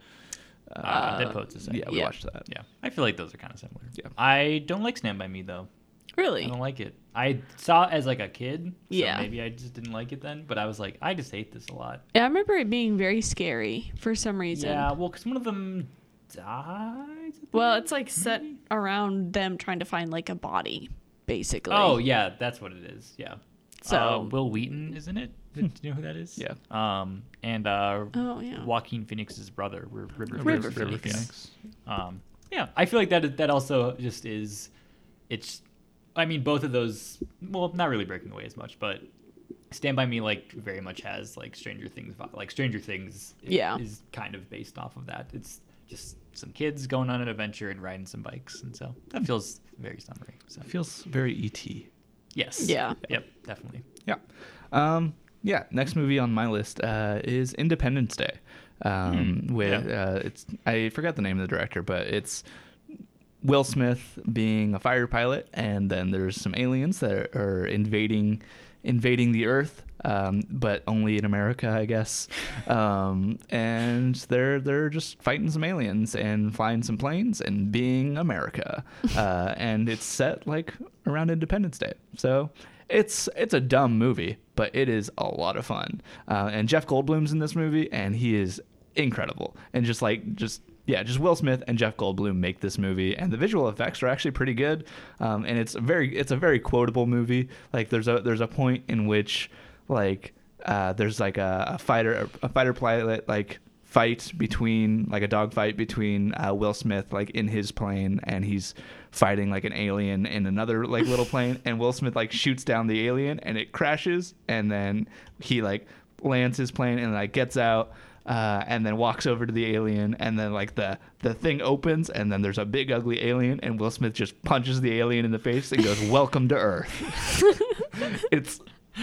B: Uh, Dead Poet Society.
A: Yeah, we
C: Yeah.
A: watched that.
B: Yeah, I feel like those are kind of similar.
A: Yeah.
B: I don't like Stand by Me though.
C: Really?
B: I don't like it. I saw it as like a kid. So
C: Yeah.
B: Maybe I just didn't like it then, but I was like, I just hate this a lot.
C: Yeah, I remember it being very scary for some reason.
B: Yeah, well, because one of them died.
C: Well, it's like set around them trying to find like a body, basically.
B: Oh yeah, that's what it is. Yeah.
C: So-
B: uh, Wil Wheaton, isn't it? Do you know who that is?
A: Yeah.
B: Um, and uh,
C: Oh yeah.
B: Joaquin Phoenix's brother, R- River,
C: River
B: Phoenix.
C: Phoenix.
B: Um, yeah, I feel like that that also just is. It's, I mean, both of those. Well, not really breaking away as much, but Stand by Me like very much has like Stranger Things. Like Stranger Things. i-
C: Yeah.
B: Is kind of based off of that. It's just some kids going on an adventure and riding some bikes, and so that feels very summery. So
A: It feels very ET.
B: yes.
C: Yeah.
B: Yep. Definitely.
A: Yeah. Um, yeah. Next movie on my list uh, is Independence Day. Um,
B: Hmm,
A: with
B: yeah.
A: uh, it's I forgot the name of the director, but it's Will Smith being a fighter pilot, and then there's some aliens that are invading invading the Earth, um, but only in America, I guess. Um, and they're they're just fighting some aliens and flying some planes and being America. Uh, and it's set like around Independence Day, so it's it's a dumb movie, but it is a lot of fun. Uh, and Jeff Goldblum's in this movie, and he is incredible. And just like just yeah, just Will Smith and Jeff Goldblum make this movie, and the visual effects are actually pretty good. Um, and it's a very it's a very quotable movie. Like there's a there's a point in which like uh, there's like a, a fighter a fighter pilot like fight between like a dog fight between uh, Will Smith like in his plane and he's fighting like an alien in another like little plane and Will Smith like shoots down the alien and it crashes and then he like lands his plane and like gets out uh, and then walks over to the alien and then like the the thing opens and then there's a big ugly alien and Will Smith just punches the alien in the face and goes welcome to earth it's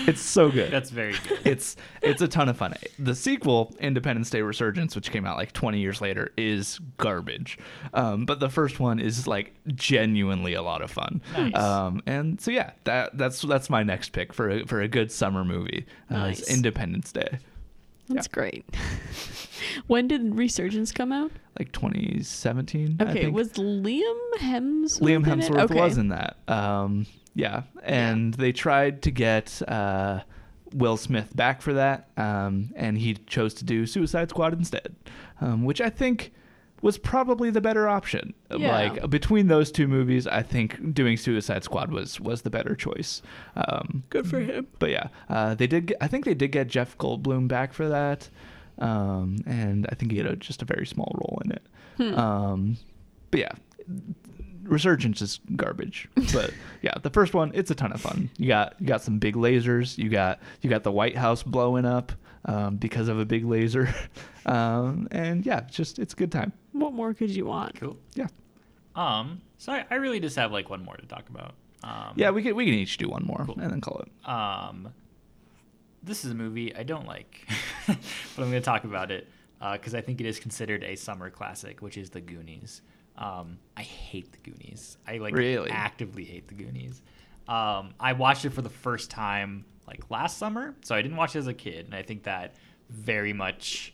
A: it's so good
B: That's very good.
A: it's it's a ton of fun. The sequel, Independence Day Resurgence, which came out like 20 years later, is garbage. Um, but the first one is like genuinely a lot of fun.
B: Nice.
A: Um, and so yeah, that that's that's my next pick for a, for a good summer movie. Uh,
C: Nice.
A: Independence Day,
C: That's great. when did Resurgence come out?
A: like 2017. I
C: Okay, was Liam Hemsworth?
A: Liam? Hemsworth
C: okay.
A: was in that. Um, yeah, and they tried to get uh, Will Smith back for that, um, and he chose to do Suicide Squad instead, um, which I think was probably the better option.
C: Yeah.
A: Like between those two movies, I think doing Suicide Squad was was the better choice. Um,
C: Good for him.
A: but yeah, uh, they did. Get, I think they did get Jeff Goldblum back for that, um, and I think he had a, just a very small role in it.
C: Hmm.
A: Um, but yeah, Resurgence is garbage. But yeah, the first one it's a ton of fun. You got you got some big lasers. You got you got the White House blowing up um, because of a big laser, um, and yeah, it's just it's a good time.
C: What more could you want?
B: Cool.
A: Yeah,
B: Um, so I, I really just have like one more to talk about. Um,
A: yeah, we can we can each do one more
B: Cool.
A: and then call it.
B: Um, this is a movie I don't like, but I'm going to talk about it because I think it is considered a summer classic, which is The Goonies. Um, I hate The Goonies. I like
A: Really?
B: actively hate The Goonies. Um, I watched it for the first time like last summer, so I didn't watch it as a kid, and I think that very much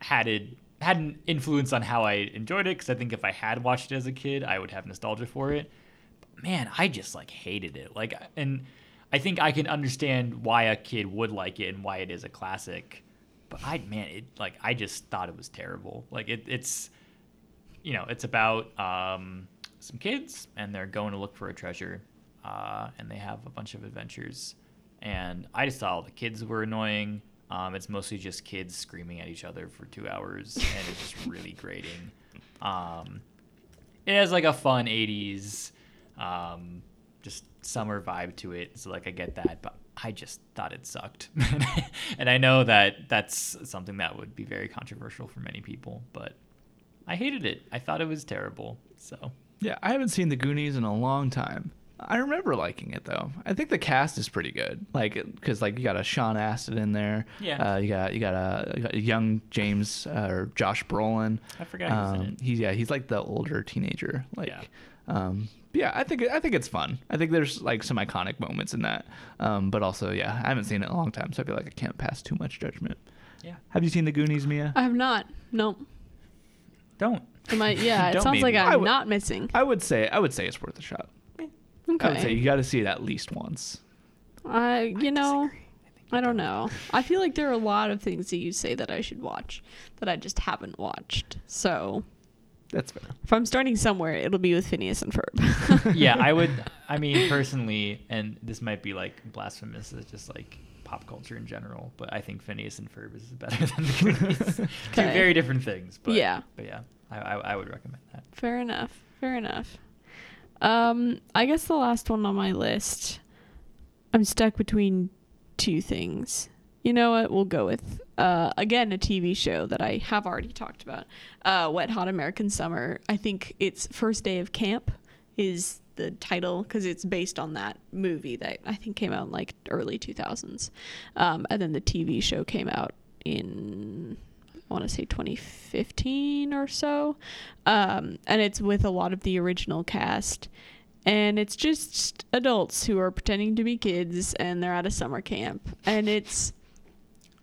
B: had it had an influence on how I enjoyed it because I think if I had watched it as a kid, I would have nostalgia for it. But man, I just like hated it. Like, and I think I can understand why a kid would like it and why it is a classic. But I, man, it like I just thought it was terrible. Like it, it's, you know, it's about um, some kids and they're going to look for a treasure, uh, and they have a bunch of adventures. And I just thought all the kids were annoying. Um, it's mostly just kids screaming at each other for two hours, and it's just really grating. Um, it has like a fun 80s, um, just summer vibe to it. So like I get that, but I just thought it sucked. and I know that that's something that would be very controversial for many people, but I hated it. I thought it was terrible. So
A: Yeah, I haven't seen the Goonies in a long time. I remember liking it though. I think the cast is pretty good. Like, because like you got a Sean Astin in there.
B: Yeah.
A: Uh, you got you got a, you got a young James uh, or Josh Brolin.
B: I forgot he was in
A: Um,
B: it.
A: He's yeah, he's like the older teenager. Like,
B: Yeah.
A: um, yeah, I think I think it's fun. I think there's like some iconic moments in that. Um, but also yeah, I haven't seen it in a long time, so I feel like I can't pass too much judgment.
B: yeah.
A: Have you seen the Goonies, Mia?
C: I have not. Nope.
B: Don't.
C: Am I? Yeah, it sounds like.
A: I
C: I'm
A: would-
C: not missing.
A: I would say I would say it's worth a shot. I would say you got to see it at least once.
C: I, you know, I don't know. I feel like there are a lot of things that you say that I should watch that I just haven't watched. So
A: That's fair.
C: if I'm starting somewhere, it'll be with Phineas and Ferb.
B: yeah, I would. I mean, personally, and this might be like blasphemous, it's just like pop culture in general, but I think Phineas and Ferb is better than the Goonies. Two very different things. But,
C: Yeah.
B: But yeah, I, I, I would recommend that.
C: Fair enough. Fair enough. Um, I guess the last one on my list, I'm stuck between two things. You know what? We'll go with uh, again a TV show that I have already talked about. Uh, Wet Hot American Summer. I think its first day of camp is the title because it's based on that movie that I think came out in like early 2000s, um, and then the TV show came out in I want to say 2015 or so. Um, and it's with a lot of the original cast. And it's just adults who are pretending to be kids and they're at a summer camp. And it's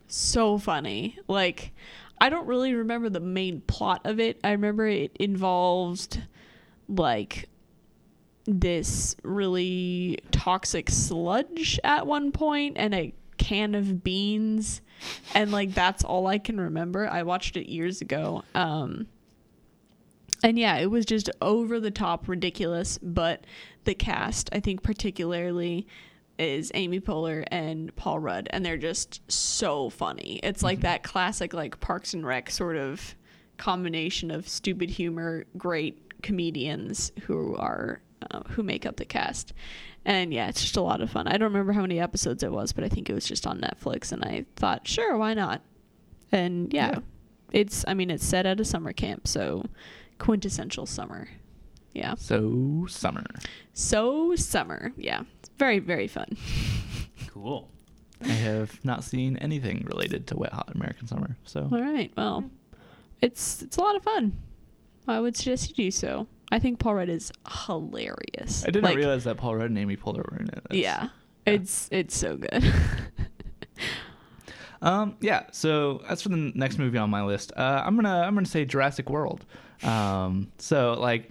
C: so funny. Like, I don't really remember the main plot of it. I remember it involved, like, this really toxic sludge at one point and a can of beans and like that's all I can remember. I watched it years ago. Um and yeah, it was just over the top ridiculous, but the cast, I think particularly is Amy Poehler and Paul Rudd and they're just so funny. It's like that classic like Parks and Rec sort of combination of stupid humor, great comedians who are uh, who make up the cast. And yeah, it's just a lot of fun. I don't remember how many episodes it was, but I think it was just on Netflix and I thought, sure, why not? And yeah,
A: Yeah.
C: it's I mean it's set at a summer camp, so quintessential summer. Yeah.
A: So summer.
C: So summer. Yeah. Very very fun.
B: Cool.
A: I have not seen anything related to Wet Hot American Summer. So
C: All right. Well, it's it's a lot of fun. I would suggest you do so. I think Paul Rudd is hilarious.
A: I didn't
C: Like,
A: realize that Paul Rudd and Amy Poehler were in it. That's-
C: Yeah. It's it's so good.
A: Um, yeah. So as for the next movie on my list, uh, I'm gonna I'm gonna say Jurassic World. Um, so like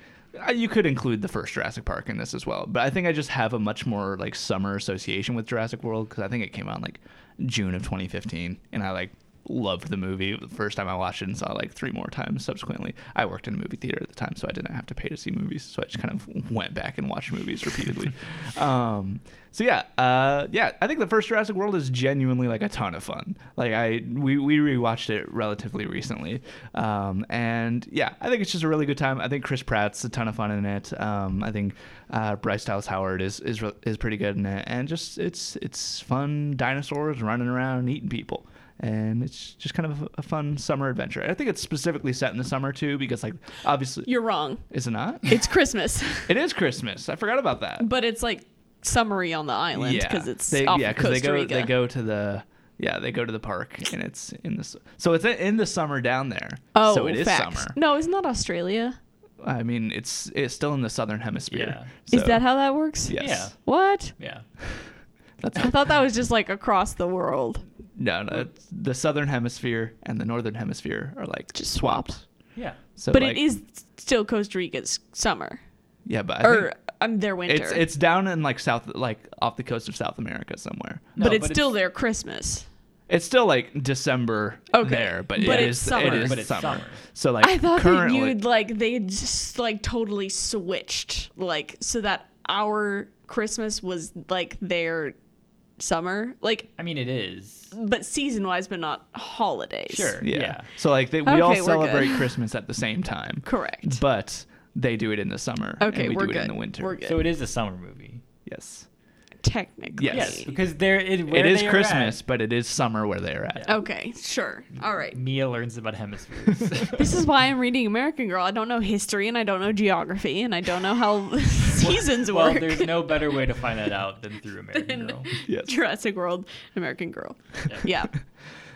A: uh, you could include the first Jurassic Park in this as well, but I think I just have a much more like summer association with Jurassic World because I think it came out in like June of 2015, and I like loved the movie the first time I watched it and saw it like three more times subsequently. I worked in a movie theater at the time, so I didn't have to pay to see movies, so I just kind of went back and watched movies repeatedly. um, so yeah, uh, yeah, I think the first Jurassic World is genuinely like a ton of fun. Like I we we rewatched it relatively recently, um, and yeah, I think it's just a really good time. I think Chris Pratt's a ton of fun in it. Um, I think uh, Bryce Dallas Howard is is is pretty good in it, and just it's it's fun dinosaurs running around and eating people. And it's just kind of a, a fun summer adventure. I think it's specifically set in the summer too, because like obviously,
C: You're wrong.
A: is it not?
C: It's Christmas,
A: it is Christmas. I forgot about that.
C: but it's like summery on the island because it's
A: they,
C: off
A: yeah,
C: of
A: 'cause
C: Costa
A: they go
C: Rica.
A: they go to the yeah they go to the park and it's in the so it's in the summer down there.
C: oh,
A: so it is
C: facts.
A: summer.
C: No, isn't that Australia?
A: I mean it's it's still in the southern hemisphere.
B: Yeah.
C: Is that how that works?
A: Yes.
B: Yeah.
C: What?
B: Yeah.
A: That's
C: I thought that was just like across the world.
A: No no. The southern hemisphere and the northern hemisphere are like
C: Just
A: swapped.
C: swapped.
B: Yeah.
A: So
C: but
A: like,
C: it is still Costa Rica's summer.
A: yeah, but I
C: or
A: think
C: um, their winter.
A: it's it's down in like south like off the coast of South America somewhere.
B: No,
C: but it's still their Christmas.
A: It's still like December
C: Okay,
A: there, but,
C: but
A: it
C: it's
A: is
C: summer.
A: it is
B: But it's
A: summer.
B: summer.
A: So like
C: I thought
A: currently,
C: that you'd like they just like totally switched like so that our Christmas was like their summer like
B: I mean, it is.
C: but season wise but not holidays.
B: Sure.
A: Yeah.
B: Yeah.
A: So like they, we all
C: Okay, we're
A: celebrate
C: good.
A: Christmas at the same time.
C: Correct.
A: But they do it in the summer.
C: Okay,
A: and we
C: we're
A: do it
C: good.
A: in the winter.
C: We're good.
B: So it is a summer movie.
A: Yes.
C: Technically.
A: Yes.
B: Yes, because there it, where
A: it is
B: they
A: Christmas,
B: at,
A: but it is summer where they're at.
B: Yeah.
C: Okay, sure. All right.
B: Mia learns about hemispheres.
C: This is why I'm reading American Girl. I don't know history and I don't know geography and I don't know how seasons
B: well,
C: work.
B: there's no better way to find that out than through American
C: Than-
B: Girl.
A: Yes.
C: Jurassic World, American Girl. Yeah.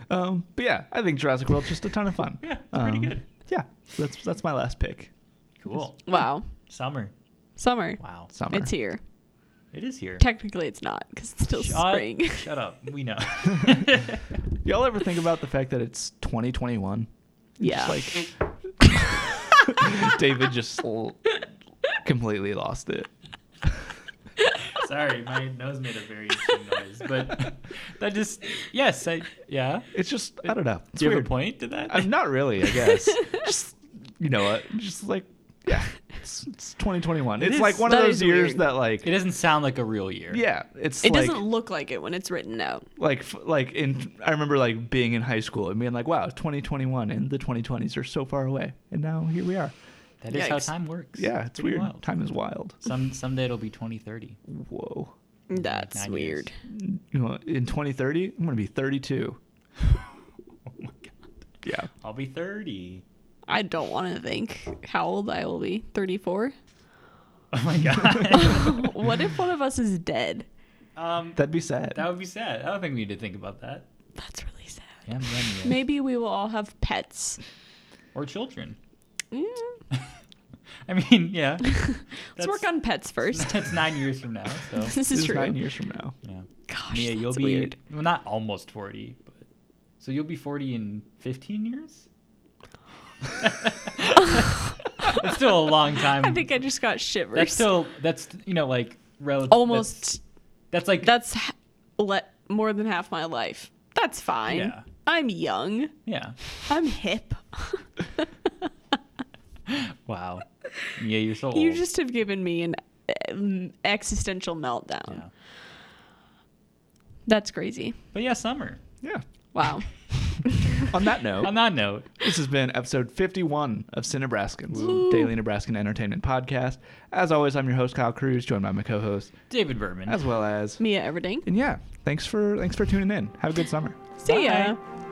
A: Um, but yeah, I think Jurassic World's just a ton of fun.
B: Yeah, it's pretty
A: Um,
B: good.
A: Yeah, that's that's my last pick.
B: Cool.
C: Wow.
B: Summer.
C: Summer.
B: Wow.
A: Summer.
C: It's here.
B: It is here.
C: Technically, it's not because it's still
B: Shut,
C: spring.
B: shut up. We know.
A: Y'all ever think about the fact that it's 2021?
C: yeah.
A: Just like David just l- completely lost it.
B: Sorry, my nose made a very interesting noise, but that just yes, I yeah.
A: It's just I uh, don't know. It's
B: Do you have a point to that?
A: I'm not really, I guess. just you know what? Just like yeah, it's, it's 2021.
B: It
A: it's
B: is-
A: like one of those years
C: weird.
A: that like
B: It doesn't sound like a real year.
A: yeah, it's
C: It
A: like
C: doesn't look like it when it's written out.
A: like like in I remember like being in high school and being like wow, 2021 and the 2020s are so far away, and now here we are.
B: That is how time works.
A: Yeah, it's
B: Pretty
A: weird.
B: wild.
A: Time is wild.
B: Some someday it'll be 2030.
A: Whoa.
C: That's
B: nine
C: weird.
A: You know, in 2030, I'm gonna be 32.
B: Oh my god.
A: Yeah.
B: I'll be 30.
C: I don't want to think how old I will be. 34?
B: Oh my god.
C: what if one of us is dead?
B: um,
A: That'd be sad.
B: that would be sad. I don't think we need to think about that.
C: That's really sad.
B: Yeah, yeah, yeah.
C: Maybe we will all have pets.
B: Or children.
C: Yeah.
B: I mean, yeah.
C: Let's work on pets first.
B: That's nine years from now. So
C: this
A: This
C: is
A: is
C: true.
A: nine years from now.
B: yeah.
C: Gosh,
B: Mia,
C: that's
B: you'll be
C: weird.
B: well, not almost 40, but so you'll be 40 in 15 years. That's still a long time.
C: I think I just got shivers.
B: that's still that's you know like relative.
C: almost.
B: That's, that's like
C: That's, h- let more than half my life. That's fine.
B: Yeah.
C: I'm young.
B: yeah.
C: I'm hip.
B: Wow. Yeah, you're so old.
C: you just have given me an um, existential meltdown.
B: Yeah.
C: That's crazy.
B: But yeah, summer.
A: Yeah.
C: Wow.
A: On that note,
B: On that note,
A: this has been episode 51 of Cinebraskins, Daily Nebraskan Entertainment Podcast. As always, I'm your host Kyle Cruz, joined by my co-host,
B: David Berman.
A: as well as
C: Mia Everding.
A: and yeah, thanks for thanks for tuning in. Have a good summer.
C: See ya.
B: Bye.